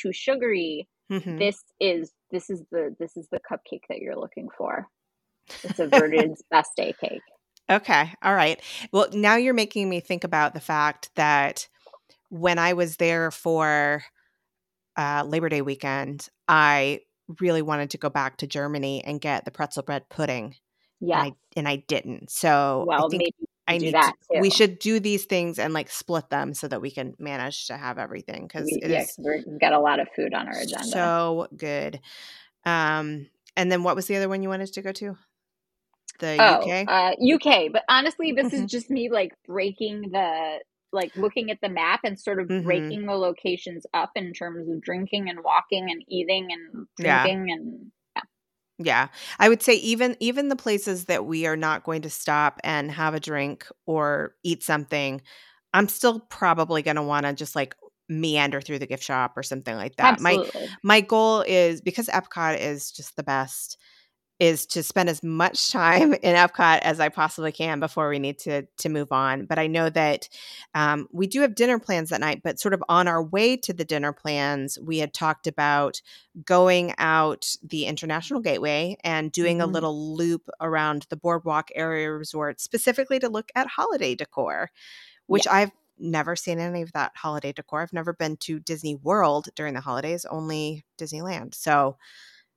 too sugary, Mhm. this is this is the this is the cupcake that you're looking for. It's a Verdens best day cake. Okay. All right. Well, now you're making me think about the fact that when I was there for uh, Labor Day weekend, I really wanted to go back to Germany and get the pretzel bread pudding, Yeah. and I and I didn't. So well, I think maybe I need that to, we should do these things and like split them so that we can manage to have everything because we, it yeah, is 'cause we're, we've got a lot of food on our agenda. so good. Um, and then what was the other one you wanted to go to? The Oh, UK. uh, UK. But honestly, this Mhm. is just me like breaking the like looking at the map and sort of Mhm. breaking the locations up in terms of drinking and walking and eating and Yeah. drinking and Yeah. I would say even even the places that we are not going to stop and have a drink or eat something, I'm still probably going to want to just like meander through the gift shop or something like that. My my goal is because Epcot is just the best is to spend as much time in Epcot as I possibly can before we need to to move on. But I know that um, we do have dinner plans that night. But sort of on our way to the dinner plans, we had talked about going out the International Gateway and doing a Mhm. little loop around the Boardwalk Area Resort, specifically to look at holiday decor, which I've never seen any of that holiday decor. I've never been to Disney World during the holidays, only Disneyland. So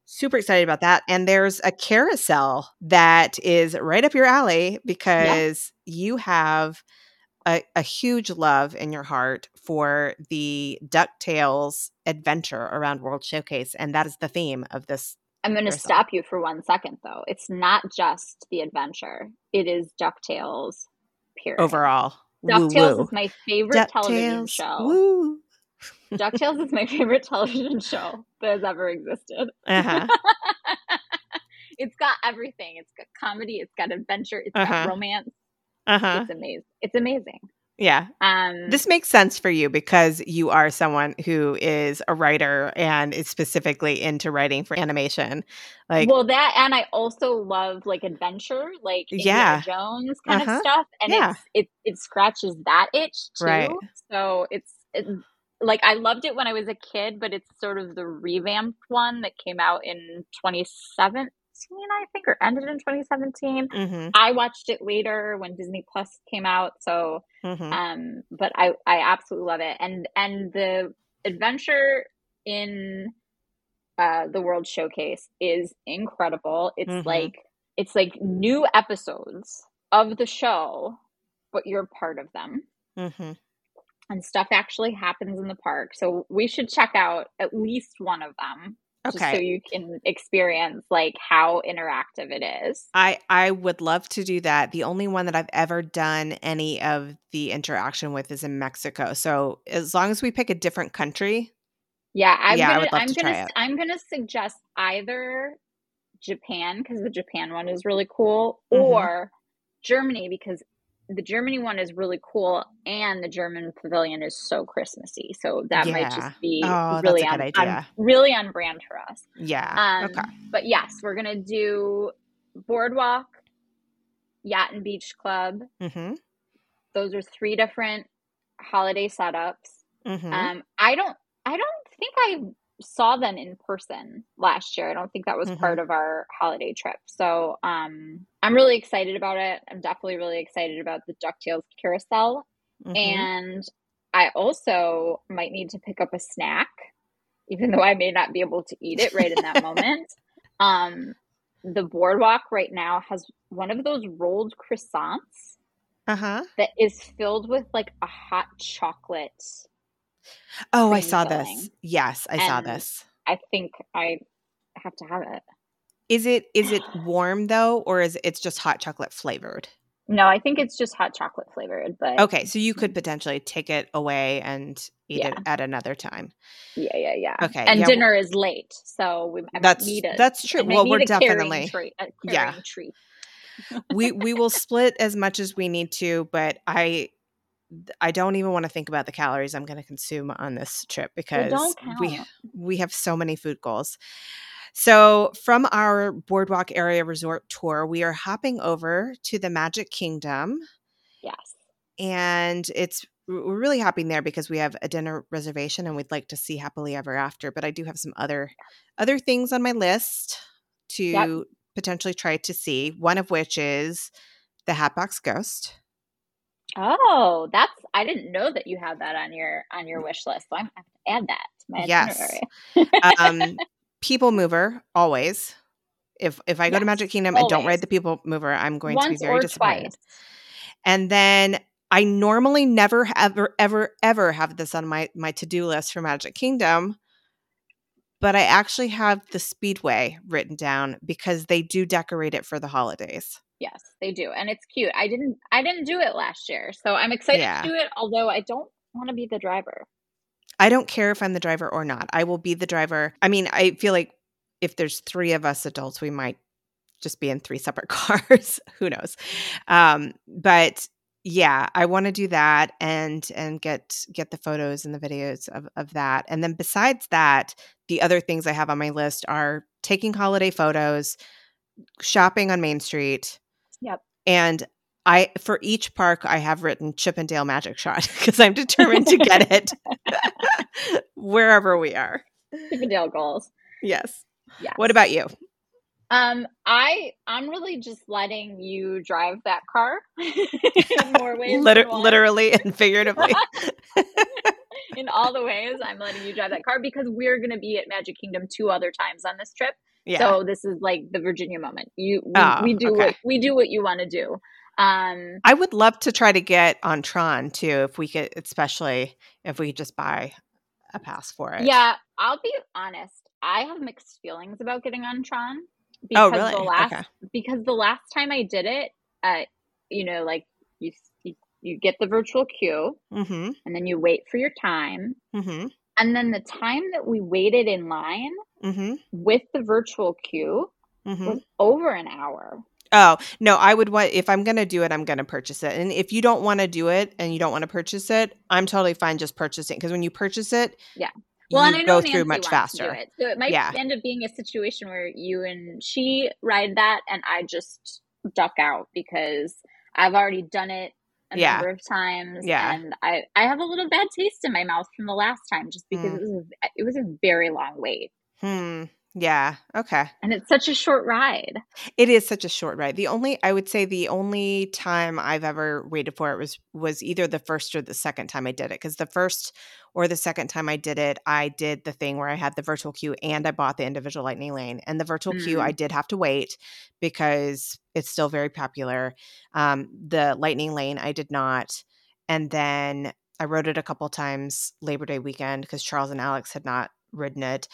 super excited about that. And there's a carousel that is right up your alley because you have a, a huge love in your heart for the DuckTales adventure around World Showcase. And that is the theme of this. I'm going to stop you for one second though. It's not just the adventure. It is DuckTales. Period. Overall, DuckTales woo. is my favorite television show. Woo. DuckTales is my favorite television show that has ever existed. Uh-huh. it's got everything. It's got comedy, it's got adventure, It's Uh-huh. got romance. Uh-huh. It's amazing. It's amazing. Yeah. Um This makes sense for you because you are someone who is a writer and is specifically into writing for animation. Like, well that and I also love like adventure, like Yeah. Indiana Jones kind Uh-huh. of stuff. And Yeah. it's it it scratches that itch too. Right. So it's it, like I loved it when I was a kid, but it's sort of the revamped one that came out in 2017, I think, or ended in 2017. mhm, I watched it later when Disney Plus came out, so mhm. um but I I absolutely love it. And and the adventure in uh the World Showcase is incredible. It's Mhm. like it's like new episodes of the show, but you're part of them. And stuff actually happens in the park. So we should check out at least one of them just so you can experience like how interactive it is. I I would love to do that. The only one that I've ever done any of the interaction with is in Mexico. So as long as we pick a different country, Yeah, I'm Yeah, I gonna would love I'm to gonna try it. I'm gonna suggest either Japan because the Japan one is really cool, Mhm. or Germany because the Germany one is really cool and the German pavilion is so Christmassy. So that might just be Oh, really on, on really on brand for us. yeah. Um, okay. But yes, we're gonna do Boardwalk, Yacht and Beach Club. Mhm. Those are three different holiday setups. Mhm. Um, I don't I don't think I saw them in person last year. I don't think that was Mhm. part of our holiday trip. So um, I'm really excited about it. I'm definitely really excited about the DuckTales carousel. Mhm. And I also might need to pick up a snack, even though I may not be able to eat it right in that moment. Um, the boardwalk right now has one of those rolled croissants uh-huh. that is filled with like a hot chocolate. Oh, I saw filling. this. Yes, I saw this. I think I have to have it. Is it is it warm though, or is it's just hot chocolate flavored? No, I think it's just hot chocolate flavored, but Okay, so you could potentially take it away and eat it at another time. yeah, yeah, yeah. Okay, and yeah, dinner is late, so we I might That's need a, that's true. Well, we're definitely treat, a Yeah. treat. we we will split as much as we need to, but I I don't even want to think about the calories I'm going to consume on this trip because we we have so many food goals. So, from our Boardwalk Area Resort tour, we are hopping over to the Magic Kingdom Yes. and it's we're really hopping there because we have a dinner reservation and we'd like to see happily ever after but i do have some other other things on my list to potentially try to see one of which is the hatbox ghost Oh, that's I didn't know that you had that on your on your wish list. So I'm to add that to my Yes. um people mover always if if i go to magic kingdom and don't ride the people mover i'm going to be very disappointed twice. and then i normally never ever ever ever have this on my my to-do list for magic kingdom but i actually have the speedway written down because they do decorate it for the holidays Yes, they do. And it's cute. I didn't I didn't do it last year. So I'm excited Yeah. to do it, although I don't want to be the driver. I don't care if i'm the driver or not. I will be the driver. I mean i feel like if there's three of us adults we might just be in three separate cars. Who knows? Um but yeah i want to do that and and get get the photos and the videos of, of that. And then besides that the other things i have on my list are taking holiday photos shopping on main street Yep. and i for each park i have written Chip 'n Dale magic shot because i'm determined to get it wherever we are Chip 'n Dale goals. yes Yeah. what about you Um, I I'm really just letting you drive that car in more ways. Liter- literally and figuratively in all the ways, I'm letting you drive that car because we're gonna be at Magic Kingdom two other times on this trip. yeah So this is like the Virginia moment. You we, Oh, we do okay. what we do what you want to do. Um, I would love to try to get on Tron too, if we could, especially if we could just buy a pass for it. yeah, I'll be honest. I have mixed feelings about getting on Tron Oh, because really? the last Okay. because the last time I did it, uh, you know, like you you, you get the virtual queue Mm-hmm. and then you wait for your time, Mm-hmm. and then the time that we waited in line Mm-hmm. with the virtual queue Mm-hmm. was over an hour. Oh no, I would want if I'm gonna do it, I'm gonna purchase it. And if you don't want to do it and you don't want to purchase it, I'm totally fine just purchasing because when you purchase it, Yeah. Well, you and I know go Nanci through much to faster. it, so it might Yeah. end up being a situation where you and she ride that, and I just duck out because I've already done it a Yeah. number of times, Yeah. and I I have a little bad taste in my mouth from the last time just because Mm. it was a, it was a very long wait, Hmm. Yeah. Okay. and it's such a short ride. It is such a short ride. The only I would say the only time I've ever waited for it was was either the first or the second time I did it because the first or the second time I did it, I did the thing where I had the virtual queue and I bought the individual lightning lane. And the virtual queue, Mm. I did have to wait because it's still very popular. Um, the lightning lane, I did not. And then I rode it a couple times Labor Day weekend because Charles and Alex had not ridden it.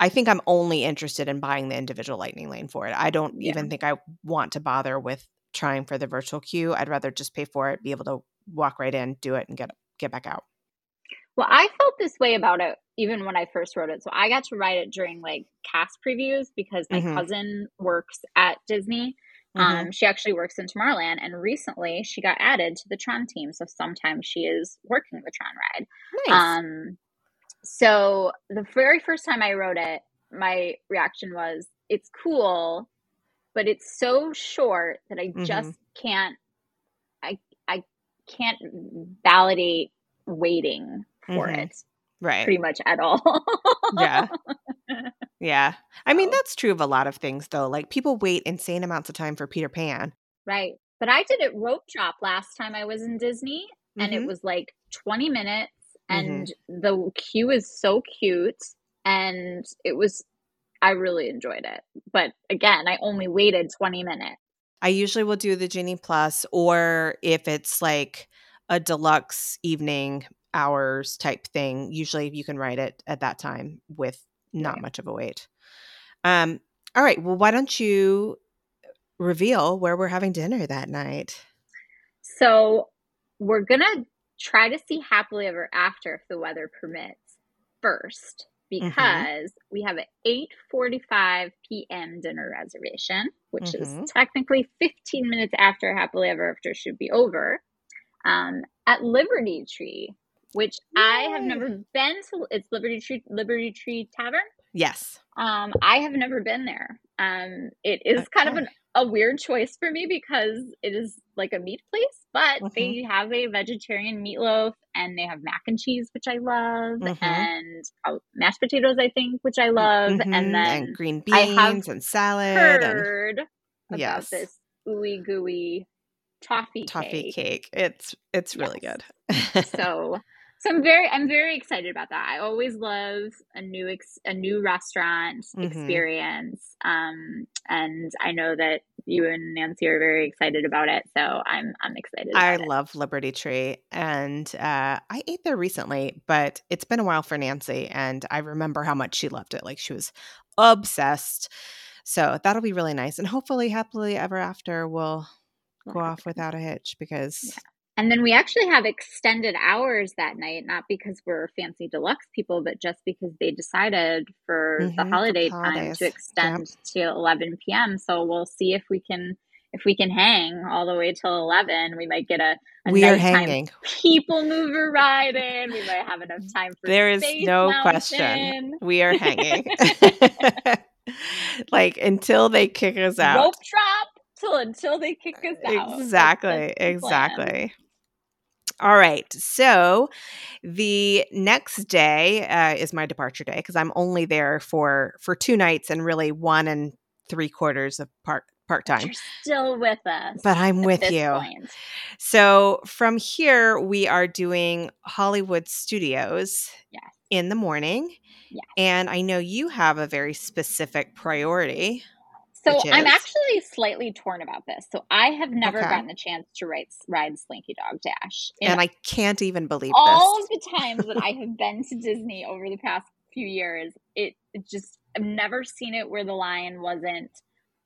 I think I'm only interested in buying the individual lightning lane for it. I don't Yeah. even think I want to bother with trying for the virtual queue. I'd rather just pay for it, be able to walk right in, do it, and get get back out. Well, I felt this way about it even when I first wrote it. So I got to write it during like cast previews because my Mhm. cousin works at Disney. Mhm. Um, she actually works in Tomorrowland, and recently she got added to the Tron team. So sometimes she is working the Tron ride. nice. Um, so the very first time I wrote it, my reaction was, "It's cool, but it's so short that I Mhm. just can't. I I can't validate waiting for Mhm. it Right. pretty much at all. Yeah. Yeah. I mean, that's true of a lot of things, though. Like people wait insane amounts of time for Peter Pan. Right. But I did it rope drop last time I was in Disney, and it Mhm. was like 20 minutes, Mhm. and the queue is so cute, and it was, I really enjoyed it. But again, I only waited 20 minutes. I usually will do the Genie Plus, or if it's like a deluxe evening hours type thing, usually you can write it at that time with not Right. much of a wait. Um, all right. Well, why don't you reveal where we're having dinner that night? So we're gonna try to see Happily Ever After if the weather permits first, Mm-hmm. because we have an 8:45 p.m. dinner reservation, which Mhm. is technically 15 minutes after Happily Ever After should be over, um, at Liberty Tree, which I have never been to. It's Liberty Tree Liberty Tree Tavern. Yes. Um, I have never been there. Um, it is kind of an, a weird choice for me because it is like a meat place, but Mhm. they have a vegetarian meatloaf and they have mac and cheese, which I love, Mhm. and mashed potatoes, I think, which I love, Mhm. and then green I have beans and salad and about yes. this ooey gooey toffee, toffee cake. cake. It's it's really Yes. good. so so I'm very I'm very excited about that. I always love a new ex, a new restaurant Mhm. experience, um, and I know that you and Nanci are very excited about it. So I'm I'm excited. I about it. love Liberty Tree, and uh, I ate there recently, but it's been a while for Nanci, and I remember how much she loved it. Like she was obsessed. So that'll be really nice, and hopefully, happily ever after Will go off without a hitch because And then we actually have extended hours that night, not because we're fancy deluxe people, but just because they decided for Mhm, the for the holiday time to Yep. extend to 11 p.m. So we'll see if we can if we can hang all the way till 11. We might get a, a we are hanging. people mover ride in. We might have enough time for There is no Mountain. question. We are hanging. like until they kick us out. Rope drop till until they kick us out. That's- Exactly. plan. All right. So the next day uh, is my departure day because I'm only there for for two nights and really one and three quarters of part part time. You're still with us. But I'm with you. point. So from here we are doing Hollywood Studios Yes. in the morning. Yes. And I know you have a very specific priority. So I'm actually slightly torn about this. So I have never Okay. gotten the chance to ride, ride Slinky Dog Dash. In and I can't even believe all this. of the times that I have been to Disney over the past few years, it, it just I've never seen it where the line wasn't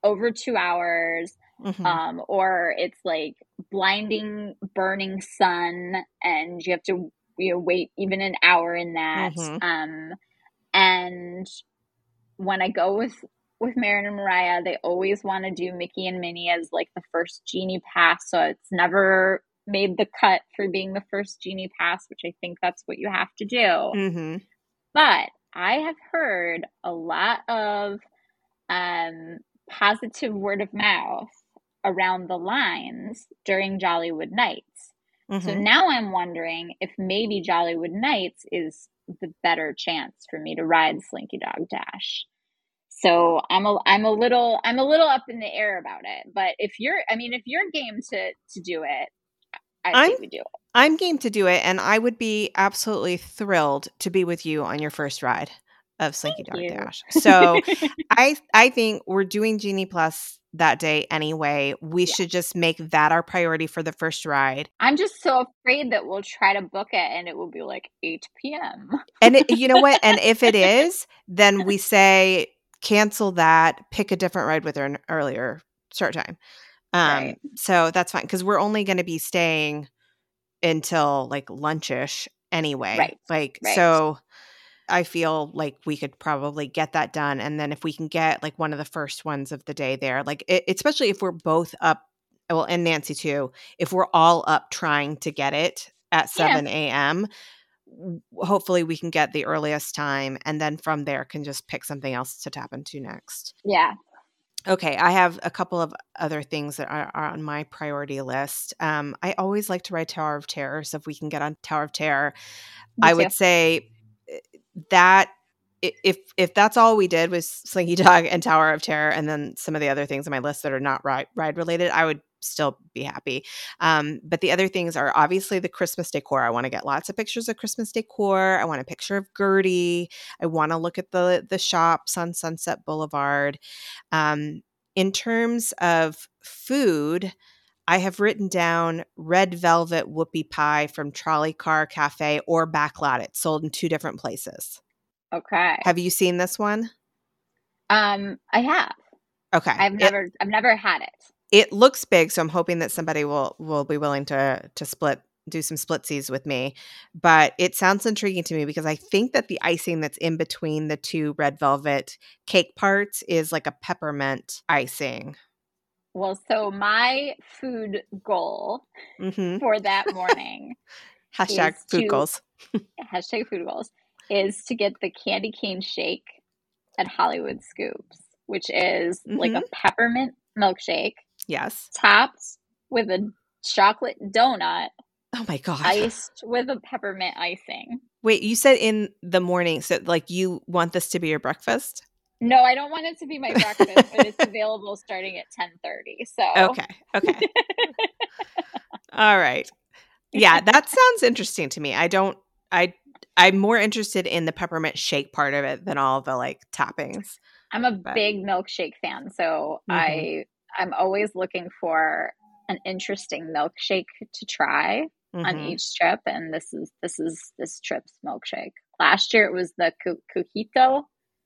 over two hours, Mhm. um, or it's like blinding, burning sun, and you have to you know wait even an hour in that. Mhm. Um, and when I go with with Marin and Mariah, they always want to do Mickey and Minnie as like the first genie pass, so it's never made the cut for being the first genie pass, which I think that's what you have to do. Mhm. But I have heard a lot of um, positive word of mouth around the lines during Jollywood Nights. So Mhm. now I'm wondering if maybe Jollywood Nights is the better chance for me to ride Slinky Dog Dash. So I'm a I'm a little I'm a little up in the air about it. But if you're I mean if you're game to to do it, I think we do it. I'm game to do it, and I would be absolutely thrilled to be with you on your first ride of Slinky Thank Dog. Dash. So I I think we're doing Genie Plus that day anyway. We Yeah. should just make that our priority for the first ride. I'm just so afraid that we'll try to book it and it will be like 8 p.m. And it, you know what? And if it is, then we say cancel that, pick a different ride with an earlier start time. Um, Right. So that's fine because we're only going to be staying until like lunchish anyway. Right, Like right. so. I feel like we could probably get that done, and then if we can get like one of the first ones of the day there, like it, especially if we're both up, well, and Nanci too, if we're all up trying to get it at seven a.m w- hopefully we can get the earliest time and then from there can just pick something else to tap into next. Yeah. okay i have a couple of other things that are, are on my priority list. Um, i always like to ride tower of terror so if we can get on tower of terror I would say eh, that if if that's all we did was Slinky Dog and Tower of Terror, and then some of the other things on my list that are not ride ride related, I would still be happy. Um, but the other things are obviously the Christmas decor. I want to get lots of pictures of Christmas decor. I want a picture of Gertie. I want to look at the the shops on Sunset Boulevard. Um, in terms of food, I have written down red velvet whoopie pie from Trolley Car Cafe or Backlot. It's sold in two different places. Okay. Have you seen this one? Um, I have. Okay. I've never, it, I've never had it. It looks big, so I'm hoping that somebody will will be willing to to split do some splitsies with me. But it sounds intriguing to me because I think that the icing that's in between the two red velvet cake parts is like a peppermint icing. Well, so my food goal mm-hmm. for that morning hashtag food to, goals hashtag food goals is to get the candy cane shake at Hollywood Scoops, which is mm-hmm. like a mm-hmm. peppermint milkshake. Yes. Topped with a chocolate donut. Oh my god. Iced with a peppermint icing. Wait, you said in the morning, so like you want this to be your breakfast? No, I don't want it to be my breakfast, but it's available starting at 10:30. So Okay. Okay. All right. Yeah, that sounds interesting to me. I don't I I'm more interested in the peppermint shake part of it than all the like toppings. I'm a but. big milkshake fan, so mm-hmm. I I'm always looking for an interesting milkshake to try mm-hmm. on each trip, and this is this is this trip's milkshake. Last year it was the Cojito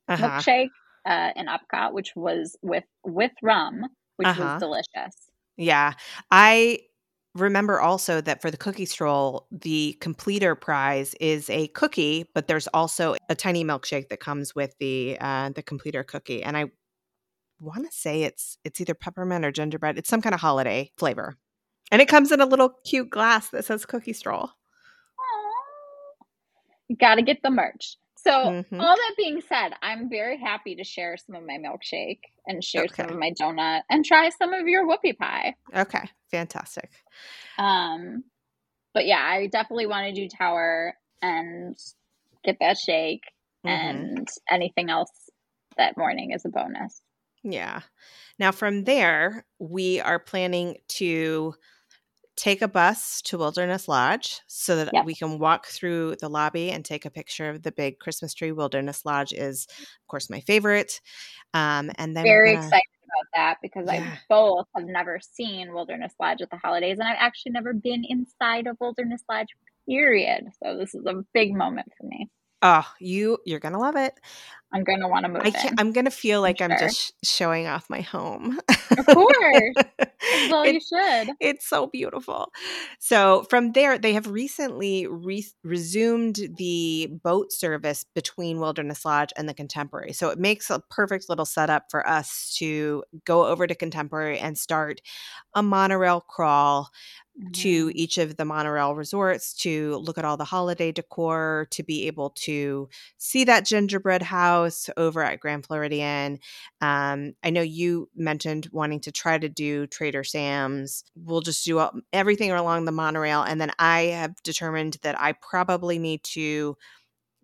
uh-huh. milkshake uh, in Epcot, which was with with rum, which uh-huh. was delicious. Yeah, I remember also that for the cookie stroll, the completer prize is a cookie, but there's also a tiny milkshake that comes with the uh, the completer cookie, and I want to say it's it's either peppermint or gingerbread. It's some kind of holiday flavor, and it comes in a little cute glass that says cookie stroll. You Got to get the merch. So, mm-hmm. all that being said, I'm very happy to share some of my milkshake and share okay. some of my donut and try some of your whoopie pie. Okay, fantastic. Um, but yeah, I definitely want to do tower and get that shake, mm-hmm. and anything else that morning is a bonus. Yeah. Now, from there, we are planning to take a bus to Wilderness Lodge so that yep. we can walk through the lobby and take a picture of the big Christmas tree. Wilderness Lodge is, of course, my favorite. Um, and then very gonna, excited about that because yeah. I both have never seen Wilderness Lodge at the holidays, and I've actually never been inside of Wilderness Lodge. Period. So this is a big moment for me. Oh, you you're gonna love it. I'm gonna want to move. I can't i'm gonna feel like I'm, I'm just showing off my home. Of course. well, it, you should. It's so beautiful. So from there, they have recently re- resumed the boat service between Wilderness Lodge and the Contemporary. So it makes a perfect little setup for us to go over to Contemporary and start a monorail crawl to mm-hmm. each of the monorail resorts to look at all the holiday decor, to be able to see that gingerbread house over at Grand Floridian. Um, I know you mentioned wanting to try to do Trader Sam's. We'll just do all, everything along the monorail. And then I have determined that I probably need to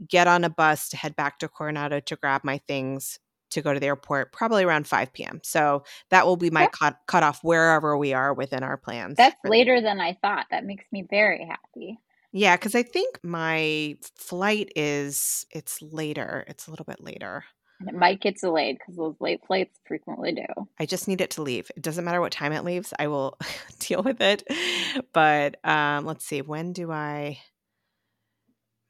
get on a bus to head back to Coronado to grab my things to go to the airport probably around 5 p.m. So that will be my cut, cut off wherever we are within our plans. That's later than I thought. That makes me very happy. Yeah, because I think my flight is it's later. It's a little bit later. And it might get delayed because those late flights frequently do. I just need it to leave. It doesn't matter what time it leaves. I will deal with it. But um, let's see. When do I?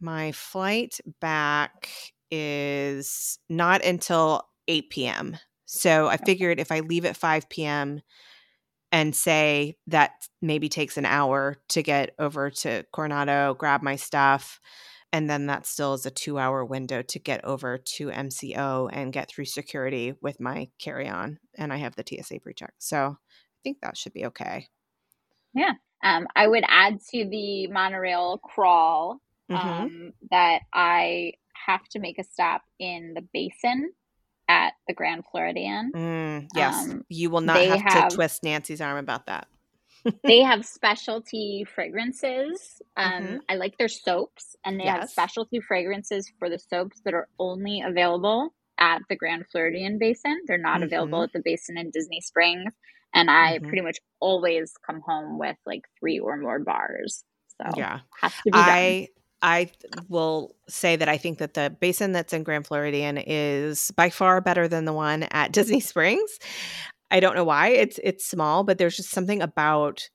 My flight back is not until 8 p.m. So I figured if I leave at 5 p.m. and say that maybe takes an hour to get over to Coronado, grab my stuff, and then that still is a two hour window to get over to MCO and get through security with my carry on. And I have the TSA pre check. So I think that should be okay. Yeah. Um, I would add to the monorail crawl mm-hmm. um, that I have to make a stop in the basin at the Grand Floridian. Mm, yes, um, you will not have, have, to twist Nanci's arm about that. they have specialty fragrances. Um, Mhm. I like their soaps, and they have specialty fragrances for the soaps that are only available at the Grand Floridian Basin. They're not available Mhm. at the basin in Disney Springs. And I Mhm. pretty much always come home with like three or more bars. So Yeah. has to be done. I will say that I think that the basin that's in Grand Floridian is by far better than the one at Disney Springs. I don't know why. It's it's small, but there's just something about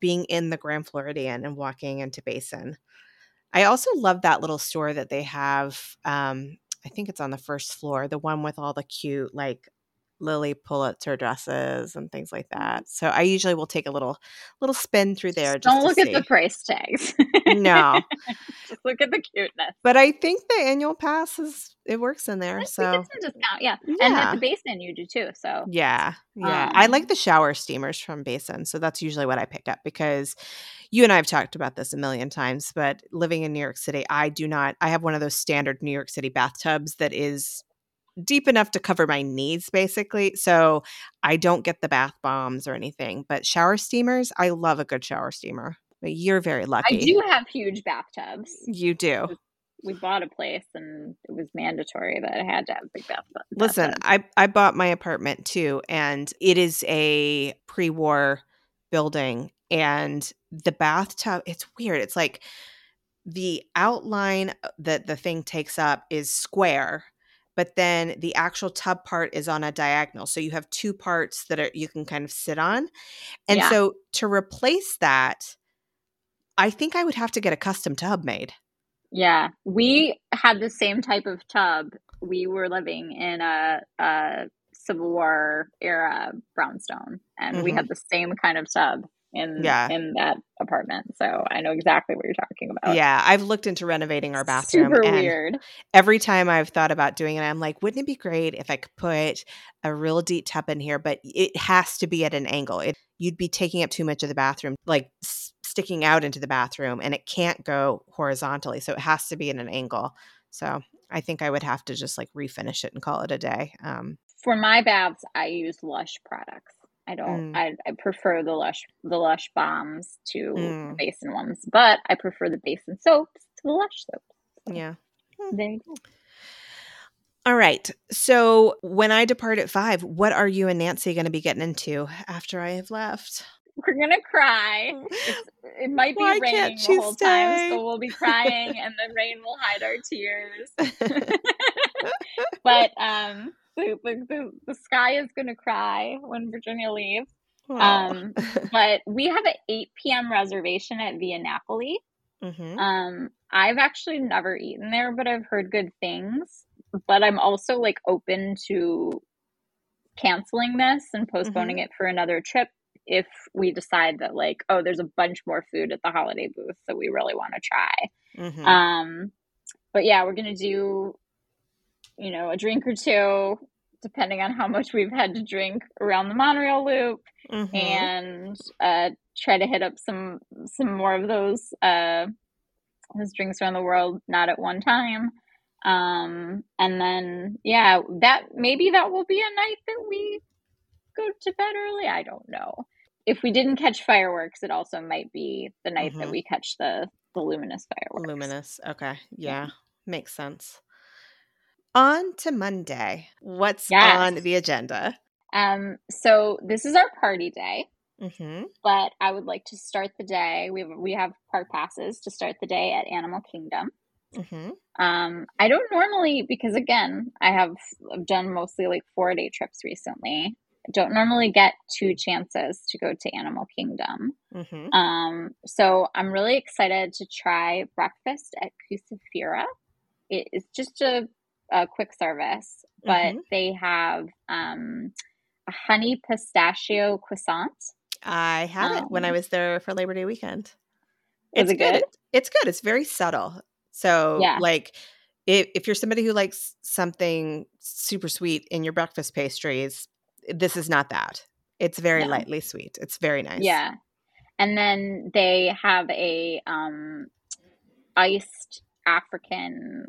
being in the Grand Floridian and walking into Basin. I also love that little store that they have. Um, I think it's on the first floor, the one with all the cute like Lilly Pulitzer dresses and things like that. So I usually will take a little little spin through there. Don't look at the price tags. No, Just look at the cuteness. but I think the annual pass is it works in there. I So think it's a discount, yeah. And at the basin you do too. So yeah, yeah. I like um the shower steamers from Basin, so that's usually what I pick up because you and I have talked about this a million times. But living in New York City, I do not. I have one of those standard New York City bathtubs that is deep enough to cover my knees, basically. So I don't get the bath bombs or anything. But shower steamers, I love a good shower steamer. But you're very lucky I do have huge bathtubs. You do. We bought a place and it was mandatory that I had to have a big bath Listen. I I bought my apartment too, and it is a pre-war building, and the bathtub. It's weird. It's like the outline that the thing takes up is square, but then the actual tub part is on a diagonal. So you have two parts that are you can kind of sit on, and Yeah. so to replace that, I think I would have to get a custom tub made. Yeah. We had the same type of tub. We were living in a, a Civil War era brownstone and we hmm had the same kind of tub in Yeah. in that apartment. So I know exactly what you're talking about. Yeah, I've looked into renovating our bathroom Super weird. every time I've thought about doing it, I'm like, wouldn't it be great if I could put a real deep tub in here? But it has to be at an angle. It you'd be taking up too much of the bathroom, like s- sticking out into the bathroom, and it can't go horizontally. So it has to be at an angle. So I think I would have to just like refinish it and call it a day. Um, For my baths, I use Lush products. I don't. mm, I, I prefer the Lush the Lush bombs to the mm, Basin ones, but I prefer the Basin soaps to the Lush soaps. So yeah. Hmm. there you go. All right. So when I depart at five, what are you and Nanci going to be getting into after I have left? We're gonna cry. It's, it might be Why raining the whole time, so we'll be crying, and the rain will hide our tears. but um, the, the, the, sky is gonna cry when Virginia leaves. Um, but we have an 8 p.m. reservation at Via Napoli. hmm Um, I've actually never eaten there, but I've heard good things. But I'm also like open to canceling this and postponing hmm it for another trip if we decide that like, oh, there's a bunch more food at the holiday booth that we really want to try. hmm Um, but yeah, we're gonna do, you know, a drink or two, depending on how much we've had to drink around the monorail loop hmm and uh, try to hit up some some more of those uh, those drinks around the world, not at one time. Um, and then yeah, that maybe that will be a night that we go to bed early. I don't know. If we didn't catch fireworks, it also might be the night that hmm we catch the the luminous fireworks. Luminous. Okay. Yeah. Yeah. Makes sense. On to Monday. What's Yes. on the agenda? Um. So this is our party day. hmm but I would like to start the day. We have we have park passes to start the day at Animal Kingdom. hmm Um, I don't normally because again, I have I've done mostly like four day trips recently. I don't normally get two chances to go to Animal Kingdom. hmm Um, so I'm really excited to try breakfast at Kusafiri. It is just a, a quick service, but hmm they have um, a honey pistachio croissant. I had it when I Um, was there for Labor Day weekend. It's it good. good? It's good. It's very subtle. So, Yeah. like, if, if you're somebody who likes something super sweet in your breakfast pastries, this is not that. It's very No. lightly sweet. It's very nice. Yeah. And then they have a um, iced African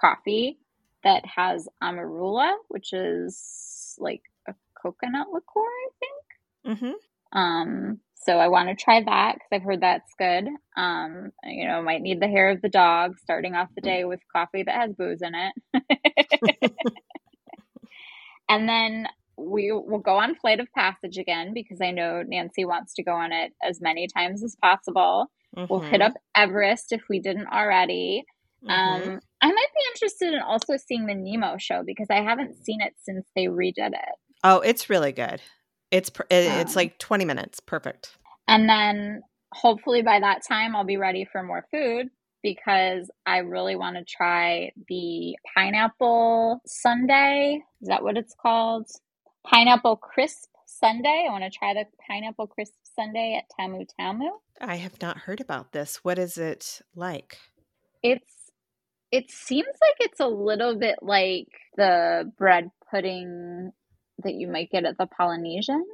coffee that has amarula, which is like a coconut liqueur, I think. hmm Um, so I want to try that because I've heard that's good. Um, you know, might need the hair of the dog starting off the day with coffee that has booze in it. and then we will go on Flight of Passage again because I know Nanci wants to go on it as many times as possible. Mm-hmm. We'll hit mm-hmm. up Everest if we didn't already. Mm-hmm. Um, I might be interested in also seeing the Nemo show because I haven't seen it since they redid it. Oh, it's really good. It's it's um, like 20 minutes. Perfect. And then hopefully by that time I'll be ready for more food because I really want to try the pineapple sundae. Is that what it's called? Pineapple crisp sundae. I want to try the pineapple crisp sundae at Tamu Tamu. I have not heard about this. What is it like? It's it seems like it's a little bit like the bread pudding that you might get at the Polynesian.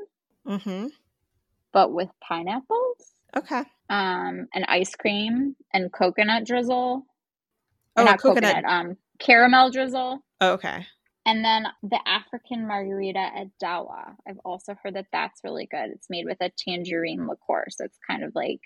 Mm-hmm. But with pineapples. Okay. Um, and ice cream and coconut drizzle. Oh, not coconut. coconut. Um, caramel drizzle. Oh, okay. And then the African margarita at Dawa. I've also heard that that's really good. It's made with a tangerine liqueur, so it's kind of like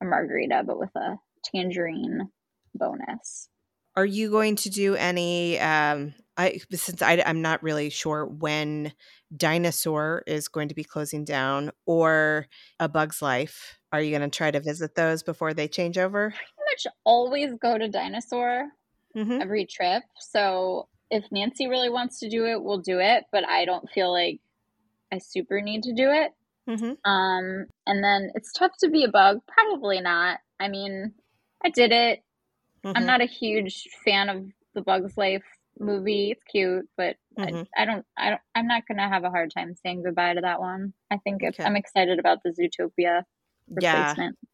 a margarita but with a tangerine bonus. Are you going to do any? Um, I since I, I'm not really sure when Dinosaur is going to be closing down or A Bug's Life. Are you going to try to visit those before they change over? Pretty much always go to Dinosaur mm-hmm. every trip. So if Nanci really wants to do it, we'll do it. But I don't feel like I super need to do it. Mm-hmm. Um, and then it's tough to be a bug. Probably not. I mean, I did it. Mm-hmm. I'm not a huge fan of the Bugs Life movie. It's cute, but mm-hmm. I, I, don't. I don't. I'm not gonna have a hard time saying goodbye to that one. I think okay. I'm excited about the Zootopia replacement. Yeah.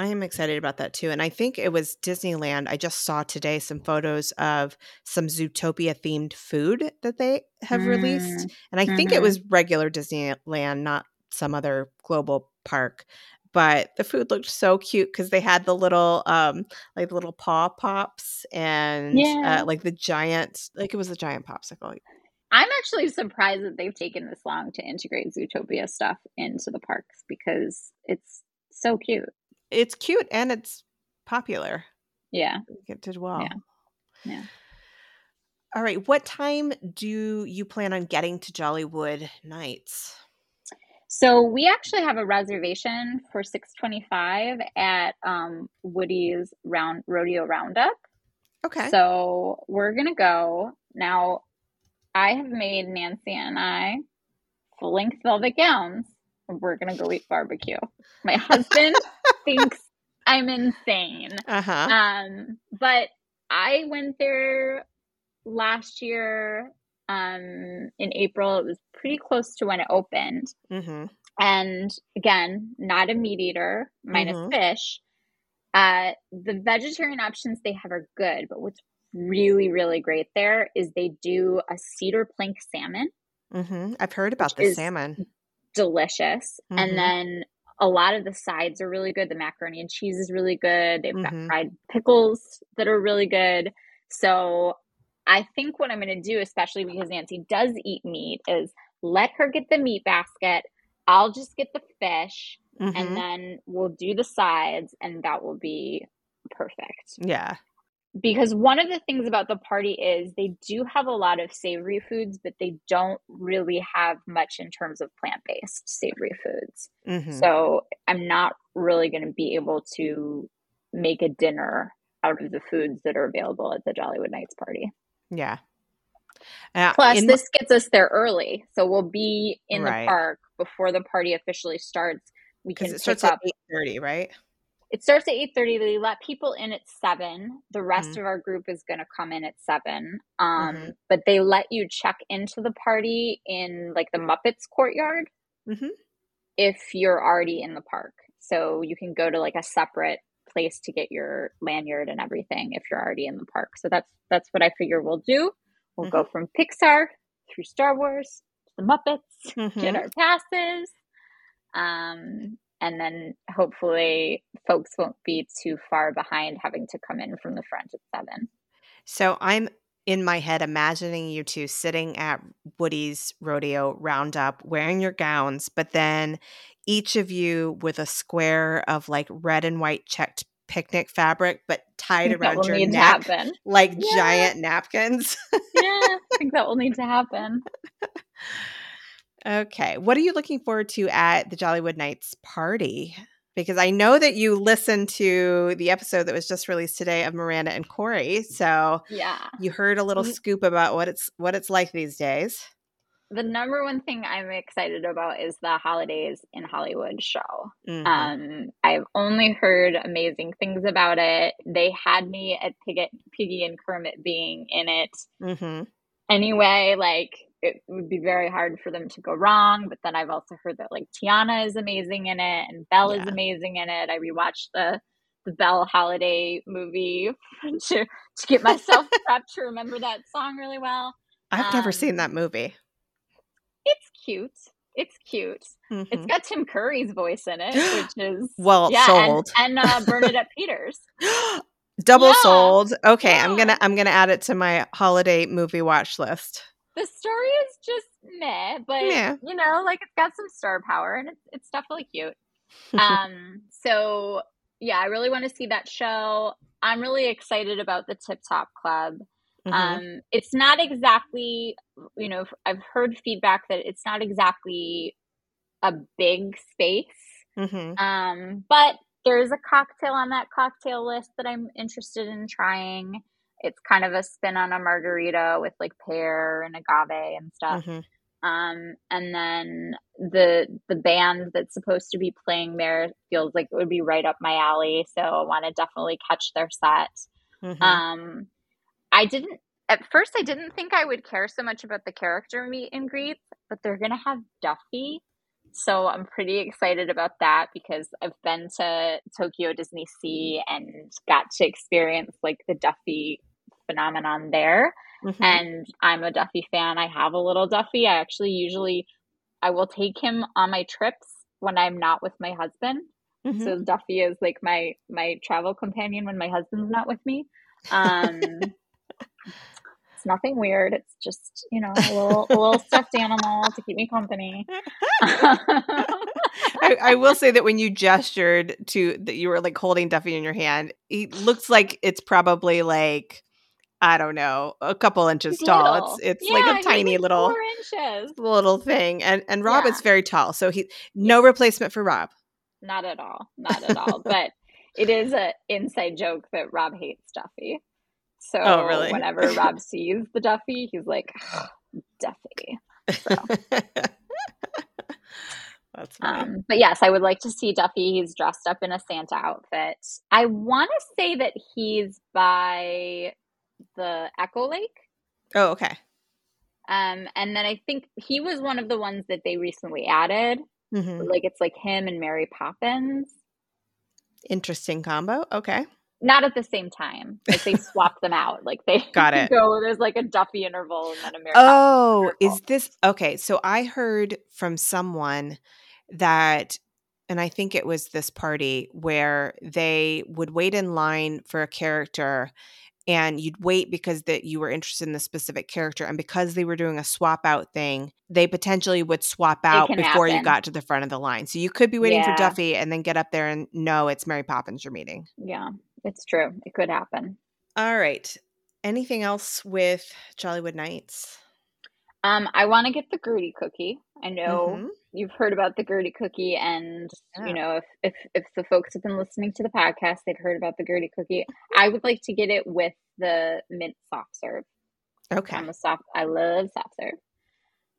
I am excited about that too. And I think it was Disneyland. I just saw today some photos of some Zootopia themed food that they have mm. released. And I mm-hmm. think it mm-hmm. was regular Disneyland, not some other global park but the food looked so cute because they had the little um like the little paw pops and uh, yeah. uh, like the giant like it was a giant popsicle i'm actually surprised that they've taken this long to integrate zootopia stuff into the parks because it's so cute. It's cute and it's popular. Yeah. It did well. Yeah. Yeah. All right what time do you plan on getting to jollywood nights so we actually have a reservation for 625 at um, Woody's round rodeo roundup. Okay. So we're gonna go. Now I have made Nanci and I full length velvet gowns. We're gonna go eat barbecue. My husband thinks I'm insane. Uh-huh. Um, but I went there last year um, in April. It was pretty close to when it opened. Mm-hmm. And again, not a meat eater, minus mm-hmm. fish. Uh, the vegetarian options they have are good, but what's really, really great there is they do a cedar plank salmon. Mm-hmm. I've heard about the salmon. Delicious. And mm-hmm. then a lot of the sides are really good. The macaroni and cheese is really good. They've got mm-hmm. fried pickles that are really good. So I think what I'm going to do, especially because Nanci does eat meat, is let her get the meat basket. I'll just get the fish mm-hmm. and then we'll do the sides and that will be perfect. Yeah. Because one of the things about the party is they do have a lot of savory foods, but they don't really have much in terms of plant based savory foods. Mm-hmm. So I'm not really going to be able to make a dinner out of the foods that are available at the Jollywood Nights party. Yeah. Uh, Plus, this gets us there early, so we'll be in right. the park before the party officially starts. We can it starts at eight thirty, right? It starts at eight thirty. They let people in at seven. The rest mm-hmm. of our group is going to come in at seven. Um, mm-hmm. but they let you check into the party in like the Muppets courtyard mm-hmm. if you're already in the park. So you can go to like a separate place to get your lanyard and everything if you're already in the park. So that's that's what I figure we'll do. We'll mm-hmm. go from Pixar through Star Wars to the Muppets, mm-hmm. get our passes. Um, and then hopefully folks won't be too far behind having to come in from the front at seven. So I'm in my head imagining you two sitting at Woody's rodeo roundup wearing your gowns, but then each of you with a square of like red and white checked picnic fabric, but tied around your neck like yeah. giant napkins. yeah, I think that will need to happen. Okay. What are you looking forward to at the Jollywood Nights party? Because I know that you listened to the episode that was just released today of Miranda and Corey. So yeah, you heard a little mm-hmm. scoop about what it's what it's like these days. The number one thing I'm excited about is the Holidays in Hollywood show. Mm-hmm. Um, I've only heard amazing things about it. They had me at Piggy, Piggy and Kermit being in it. Mm-hmm. Anyway, like it would be very hard for them to go wrong. But then I've also heard that like Tiana is amazing in it and Belle yeah. is amazing in it. I rewatched the the Belle Holiday movie to to get myself prepped to remember that song really well. I've um, never seen that movie. It's cute. It's cute. Mm-hmm. It's got Tim Curry's voice in it, which is well yeah, sold, and, and uh, Bernadette Peters. Double yeah. sold. Okay, yeah. I'm gonna I'm gonna add it to my holiday movie watch list the story is just meh, but yeah. you know, like it's got some star power and it's it's definitely cute. um, so yeah, I really want to see that show. I'm really excited about the Tip Top Club. Mm-hmm. Um, it's not exactly, you know, I've heard feedback that it's not exactly a big space. Mm-hmm. Um, but there's a cocktail on that cocktail list that I'm interested in trying it's kind of a spin on a margarita with like pear and agave and stuff. Mm-hmm. Um, and then the the band that's supposed to be playing there feels like it would be right up my alley. So I want to definitely catch their set. Mm-hmm. Um, I didn't at first. I didn't think I would care so much about the character meet and greet, but they're gonna have Duffy. So I'm pretty excited about that because I've been to Tokyo Disney Sea and got to experience like the Duffy phenomenon there. Mm-hmm. And I'm a Duffy fan. I have a little Duffy. I actually usually I will take him on my trips when I'm not with my husband. Mm-hmm. So Duffy is like my my travel companion when my husband's not with me. Um it's nothing weird. It's just, you know, a little a little stuffed animal to keep me company. I, I, will say that when you gestured to that you were like holding Duffy in your hand, he looks like it's probably like I don't know, a couple inches tall. It's it's yeah, like a tiny little little thing. And and Rob yeah. is very tall, so he no replacement for Rob. Not at all. Not at all. but it is an inside joke that Rob hates Duffy. So oh, really? whenever Rob sees the Duffy, he's like, Duffy. So. That's funny. Um, but yes, I would like to see Duffy. He's dressed up in a Santa outfit. I want to say that he's by the Echo Lake. Oh, okay. Um, and then I think he was one of the ones that they recently added. Mm-hmm. Like it's like him and Mary Poppins. Interesting combo. Okay. Not at the same time. Like they swap them out. Like they got it. Go. There's like a Duffy interval and then a Mary. Oh, is this okay? So I heard from someone that and I think it was this party where they would wait in line for a character and you'd wait because that you were interested in the specific character and because they were doing a swap out thing they potentially would swap out before happen. you got to the front of the line so you could be waiting yeah. for duffy and then get up there and no it's mary poppins you're meeting yeah it's true it could happen all right anything else with jollywood nights um, I want to get the Gertie cookie. I know mm-hmm. you've heard about the Gertie cookie, and yeah. you know if, if if the folks have been listening to the podcast, they've heard about the Gertie cookie. I would like to get it with the mint soft serve. Okay, I'm a soft. I love soft serve.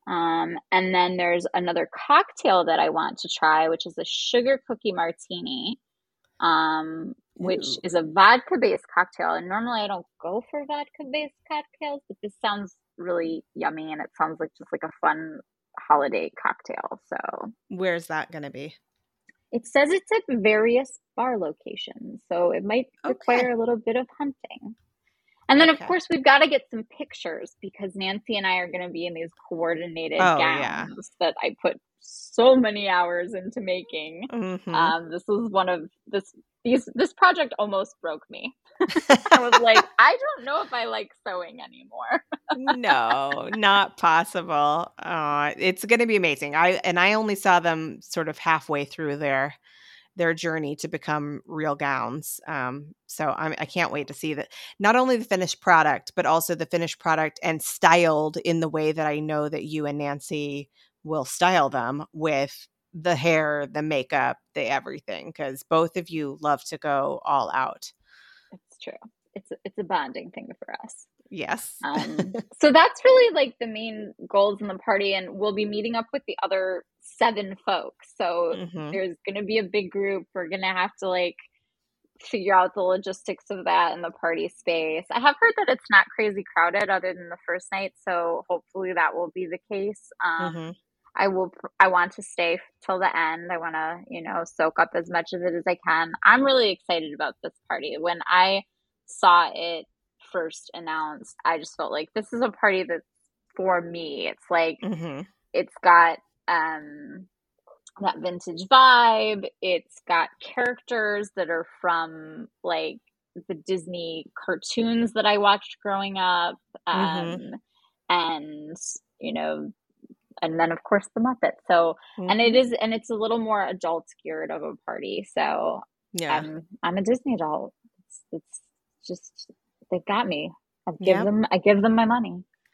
Um, and then there's another cocktail that I want to try, which is a sugar cookie martini, um, which Ooh. is a vodka based cocktail. And normally I don't go for vodka based cocktails, but this sounds really yummy and it sounds like just like a fun holiday cocktail. So, where's that going to be? It says it's at various bar locations, so it might okay. require a little bit of hunting. And then, okay. of course, we've got to get some pictures because Nanci and I are going to be in these coordinated oh, gowns yeah. that I put so many hours into making. Mm-hmm. Um, this is one of this these this project almost broke me. I was like, I don't know if I like sewing anymore. no, not possible. Uh, it's going to be amazing. I and I only saw them sort of halfway through their their journey to become real gowns. Um, so I'm, I can't wait to see that not only the finished product, but also the finished product and styled in the way that I know that you and Nanci will style them with the hair, the makeup, the everything, because both of you love to go all out. It's true. It's a, it's a bonding thing for us. Yes. um, so that's really like the main goals in the party, and we'll be meeting up with the other seven folks. So mm-hmm. there's going to be a big group. We're going to have to like figure out the logistics of that in the party space. I have heard that it's not crazy crowded other than the first night, so hopefully that will be the case. Um, mm-hmm. I will. I want to stay till the end. I want to, you know, soak up as much of it as I can. I'm really excited about this party. When I saw it first announced, I just felt like this is a party that's for me. It's like mm-hmm. it's got um that vintage vibe. It's got characters that are from like the Disney cartoons that I watched growing up. Mm-hmm. Um mm-hmm. and you know and then of course the Muppets. So mm-hmm. and it mm-hmm. and it's a little more adult geared of a party. So yeah, I'm I'm a Disney adult. It's, it's just they've got me. I give yep. them I give them my money.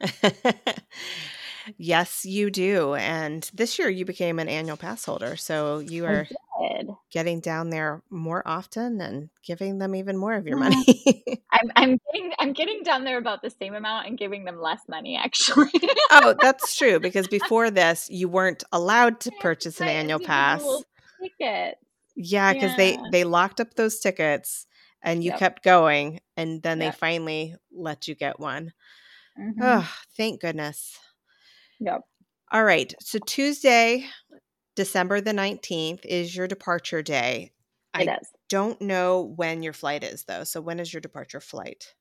yes, you do. And this year you became an annual pass holder, so you are getting down there more often and giving them even more of your money. I'm I'm getting I'm getting down there about the same amount and giving them less money actually. oh, that's true because before this you weren't allowed to purchase an annual pass. Ticket. Yeah, because yeah. they they locked up those tickets and you yep. kept going and then yep. they finally let you get one. Mm-hmm. Oh, thank goodness. Yep. All right. So Tuesday, December the 19th is your departure day. It I is. don't know when your flight is though. So when is your departure flight?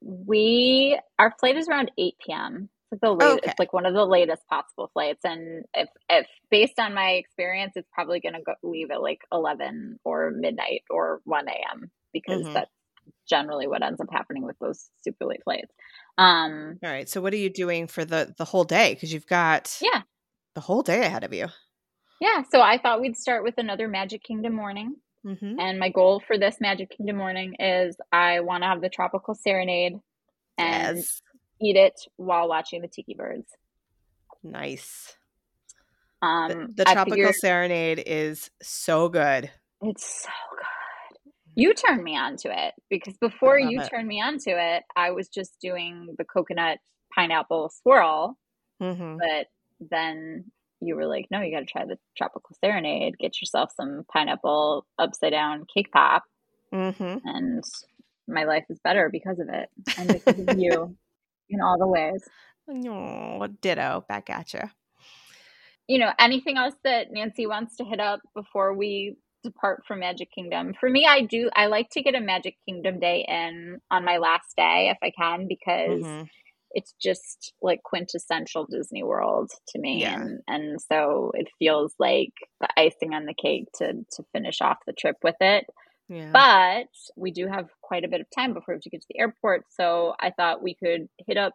We our flight is around 8 p.m. It's like the latest, okay. it's like one of the latest possible flights. And if if based on my experience, it's probably gonna go leave at like 11 or midnight or 1 a.m. because mm-hmm. that's generally what ends up happening with those super late flights. Um, All right. So what are you doing for the the whole day? Because you've got yeah the whole day ahead of you. Yeah. So I thought we'd start with another Magic Kingdom morning. Mm-hmm. And my goal for this Magic Kingdom morning is I want to have the tropical serenade and yes. eat it while watching the tiki birds. Nice. Um, the, the tropical figured, serenade is so good. It's so you turned me on to it because before you it. turned me on to it, I was just doing the coconut pineapple swirl. Mm-hmm. But then you were like, no, you got to try the tropical serenade. Get yourself some pineapple upside down cake pop. Mm-hmm. And my life is better because of it and because of you in all the ways. Oh, ditto. Back at you. You know, anything else that Nanci wants to hit up before we depart from Magic Kingdom. For me, I do I like to get a Magic Kingdom day in on my last day if I can because mm-hmm. it's just like quintessential Disney World to me. Yeah. And and so it feels like the icing on the cake to to finish off the trip with it. Yeah. But we do have quite a bit of time before we have to get to the airport. So I thought we could hit up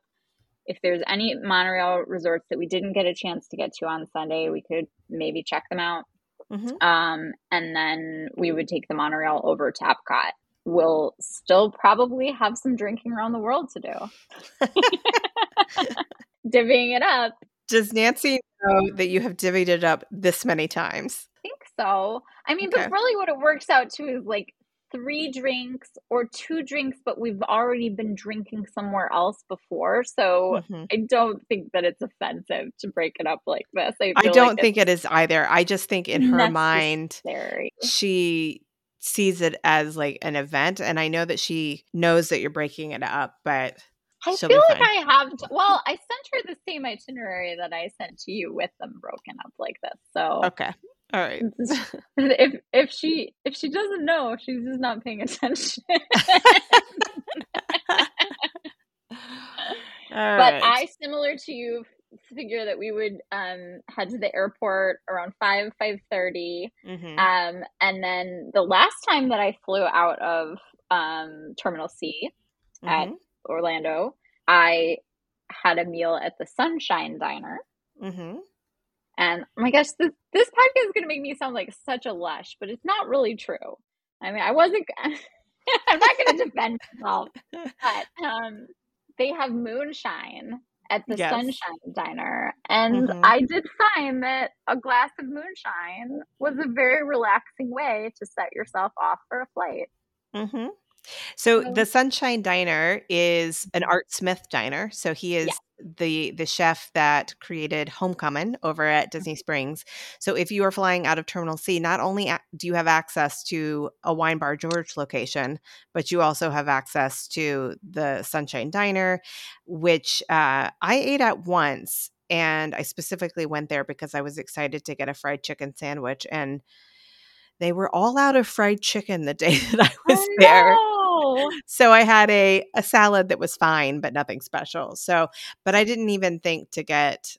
if there's any monorail resorts that we didn't get a chance to get to on Sunday, we could maybe check them out Mm-hmm. Um, and then we would take the monorail over to Epcot. We'll still probably have some drinking around the world to do. Divvying it up. Does Nanci know that you have divvied it up this many times? I think so. I mean, okay. but really what it works out to is like three drinks or two drinks, but we've already been drinking somewhere else before. So mm-hmm. I don't think that it's offensive to break it up like this. I, I don't like think it is either. I just think in her mind, she sees it as like an event. And I know that she knows that you're breaking it up, but. I feel like I have. To, well, I sent her the same itinerary that I sent to you with them broken up like this. So okay, all right. if if she if she doesn't know, she's just not paying attention. but I, similar to you, figure that we would um, head to the airport around 5 5.30 mm-hmm. um, and then the last time that i flew out of um, terminal c mm-hmm. at orlando i had a meal at the sunshine diner mm-hmm. And oh my gosh this, this podcast is going to make me sound like such a lush but it's not really true i mean i wasn't i'm not going to defend myself but um, they have moonshine at the yes. Sunshine Diner. And mm-hmm. I did find that a glass of moonshine was a very relaxing way to set yourself off for a flight. Mm-hmm. So the Sunshine Diner is an Art Smith diner. So he is yeah. the the chef that created Homecoming over at Disney mm-hmm. Springs. So if you are flying out of Terminal C, not only do you have access to a Wine Bar George location, but you also have access to the Sunshine Diner, which uh, I ate at once, and I specifically went there because I was excited to get a fried chicken sandwich and they were all out of fried chicken the day that I was oh, there. No. So I had a a salad that was fine, but nothing special. So, but I didn't even think to get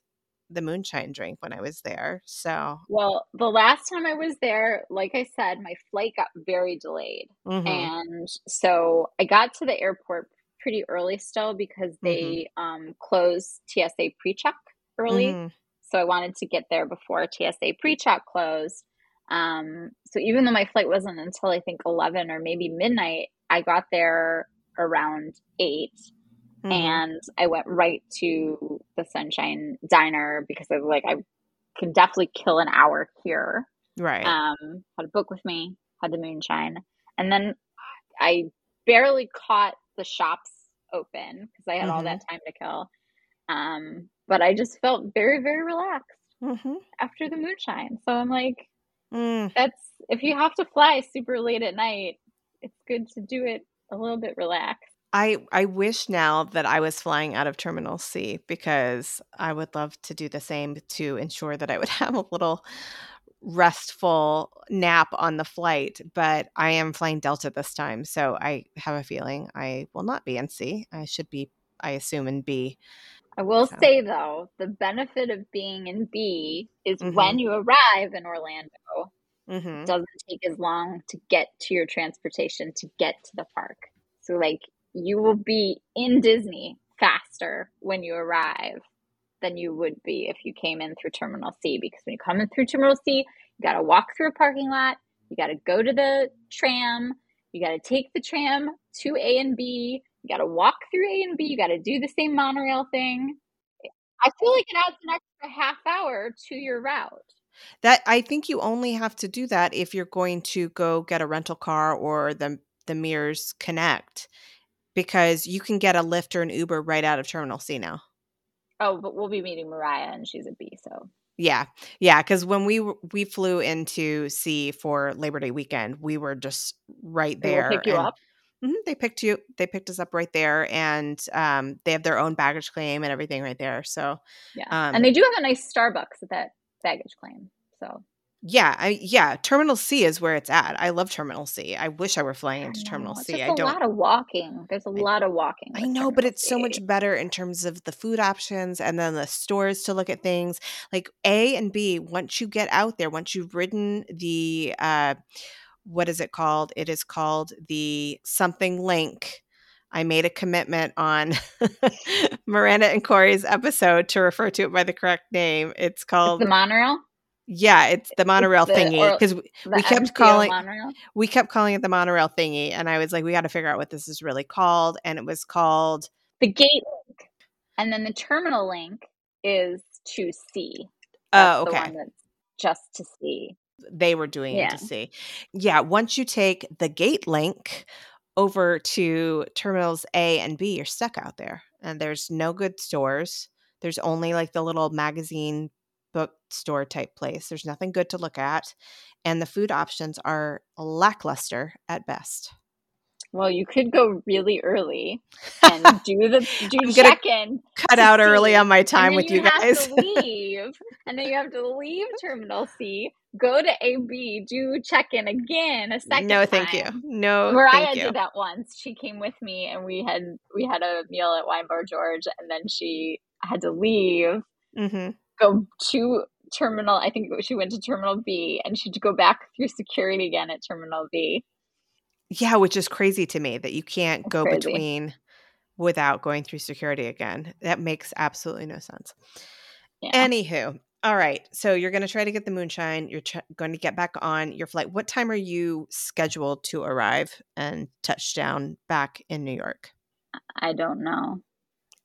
the moonshine drink when I was there. So, well, the last time I was there, like I said, my flight got very delayed. Mm-hmm. And so I got to the airport pretty early still because mm-hmm. they mm-hmm. um, closed TSA pre check early. Mm-hmm. So I wanted to get there before TSA pre check closed. Um, so even though my flight wasn't until I think 11 or maybe midnight, I got there around 8 mm-hmm. and I went right to the Sunshine Diner because I was like, I can definitely kill an hour here. Right. Um, had a book with me, had the moonshine. And then I barely caught the shops open because I had mm-hmm. all that time to kill. Um, but I just felt very, very relaxed mm-hmm. after the moonshine. So I'm like, Mm. That's if you have to fly super late at night, it's good to do it a little bit relaxed. I I wish now that I was flying out of Terminal C because I would love to do the same to ensure that I would have a little restful nap on the flight, but I am flying Delta this time, so I have a feeling I will not be in C. I should be I assume in B. I will so. say though, the benefit of being in B is mm-hmm. when you arrive in Orlando, mm-hmm. it doesn't take as long to get to your transportation to get to the park. So like you will be in Disney faster when you arrive than you would be if you came in through Terminal C because when you come in through Terminal C, you got to walk through a parking lot, you got to go to the tram, you got to take the tram to A and B, you got to walk through A and B. You got to do the same monorail thing. I feel like it adds an extra half hour to your route. That I think you only have to do that if you're going to go get a rental car or the the Mears Connect, because you can get a Lyft or an Uber right out of Terminal C now. Oh, but we'll be meeting Mariah, and she's a B, so yeah, yeah. Because when we we flew into C for Labor Day weekend, we were just right there. pick you and, up. Mm-hmm. They picked you. They picked us up right there, and um, they have their own baggage claim and everything right there. So yeah, um, and they do have a nice Starbucks at that baggage claim. So yeah, I, yeah. Terminal C is where it's at. I love Terminal C. I wish I were flying into Terminal C. I don't. A lot of walking. There's a I, lot of walking. I know, Terminal but it's C. so much better in terms of the food options and then the stores to look at things. Like A and B. Once you get out there, once you've ridden the. Uh, what is it called? It is called the something link. I made a commitment on Miranda and Corey's episode to refer to it by the correct name. It's called it's the monorail. Yeah, it's the monorail it's thingy because we, we kept MCO calling monorail? we kept calling it the monorail thingy, and I was like, we got to figure out what this is really called, and it was called the gate link, and then the terminal link is to C. Oh, okay. just to see they were doing yeah. it to see. Yeah, once you take the gate link over to terminals A and B, you're stuck out there. And there's no good stores. There's only like the little magazine bookstore type place. There's nothing good to look at. And the food options are lackluster at best. Well, you could go really early and do the do check in. Cut out early on my time with you, you guys. leave, and then you have to leave Terminal C, go to AB, do check in again a second. No, thank time. you. No, Mariah you. did that once. She came with me, and we had we had a meal at Wine Bar George, and then she had to leave mm-hmm. go to terminal. I think she went to terminal B and she'd go back through security again at terminal B. Yeah, which is crazy to me that you can't go crazy. between without going through security again. That makes absolutely no sense. Yeah. Anywho, all right. So you're going to try to get the moonshine. You're ch- going to get back on your flight. What time are you scheduled to arrive and touch down back in New York? I don't know.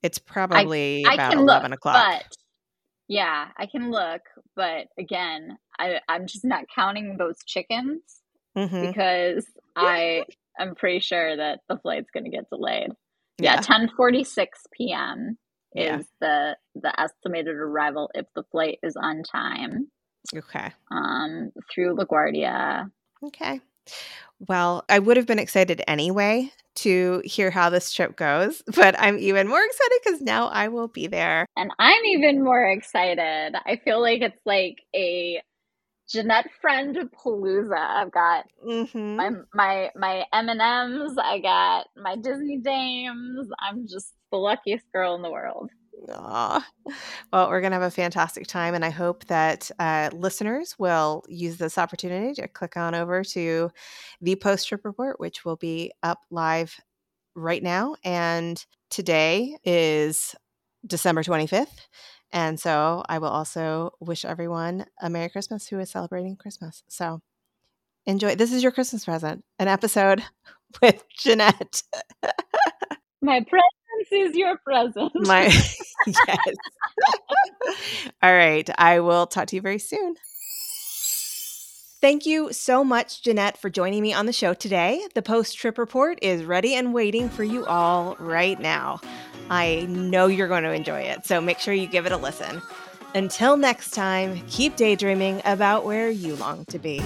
It's probably I, about I 11 look, o'clock. But yeah, I can look. But again, I, I'm just not counting those chickens mm-hmm. because I am pretty sure that the flight's going to get delayed. Yeah, yeah 10:46 p.m. Yeah. is the the estimated arrival if the flight is on time. Okay. Um, through LaGuardia. Okay. Well, I would have been excited anyway to hear how this trip goes, but I'm even more excited because now I will be there. And I'm even more excited. I feel like it's like a Jeanette friend palooza. I've got mm-hmm. my my my M and M's. I got my Disney dames. I'm just the luckiest girl in the world. Aww. Well, we're going to have a fantastic time, and I hope that uh, listeners will use this opportunity to click on over to the post trip report, which will be up live right now. And today is December 25th. And so I will also wish everyone a Merry Christmas who is celebrating Christmas. So enjoy. This is your Christmas present, an episode with Jeanette. My presence is your present. My yes. All right. I will talk to you very soon. Thank you so much, Jeanette, for joining me on the show today. The post trip report is ready and waiting for you all right now. I know you're going to enjoy it, so make sure you give it a listen. Until next time, keep daydreaming about where you long to be.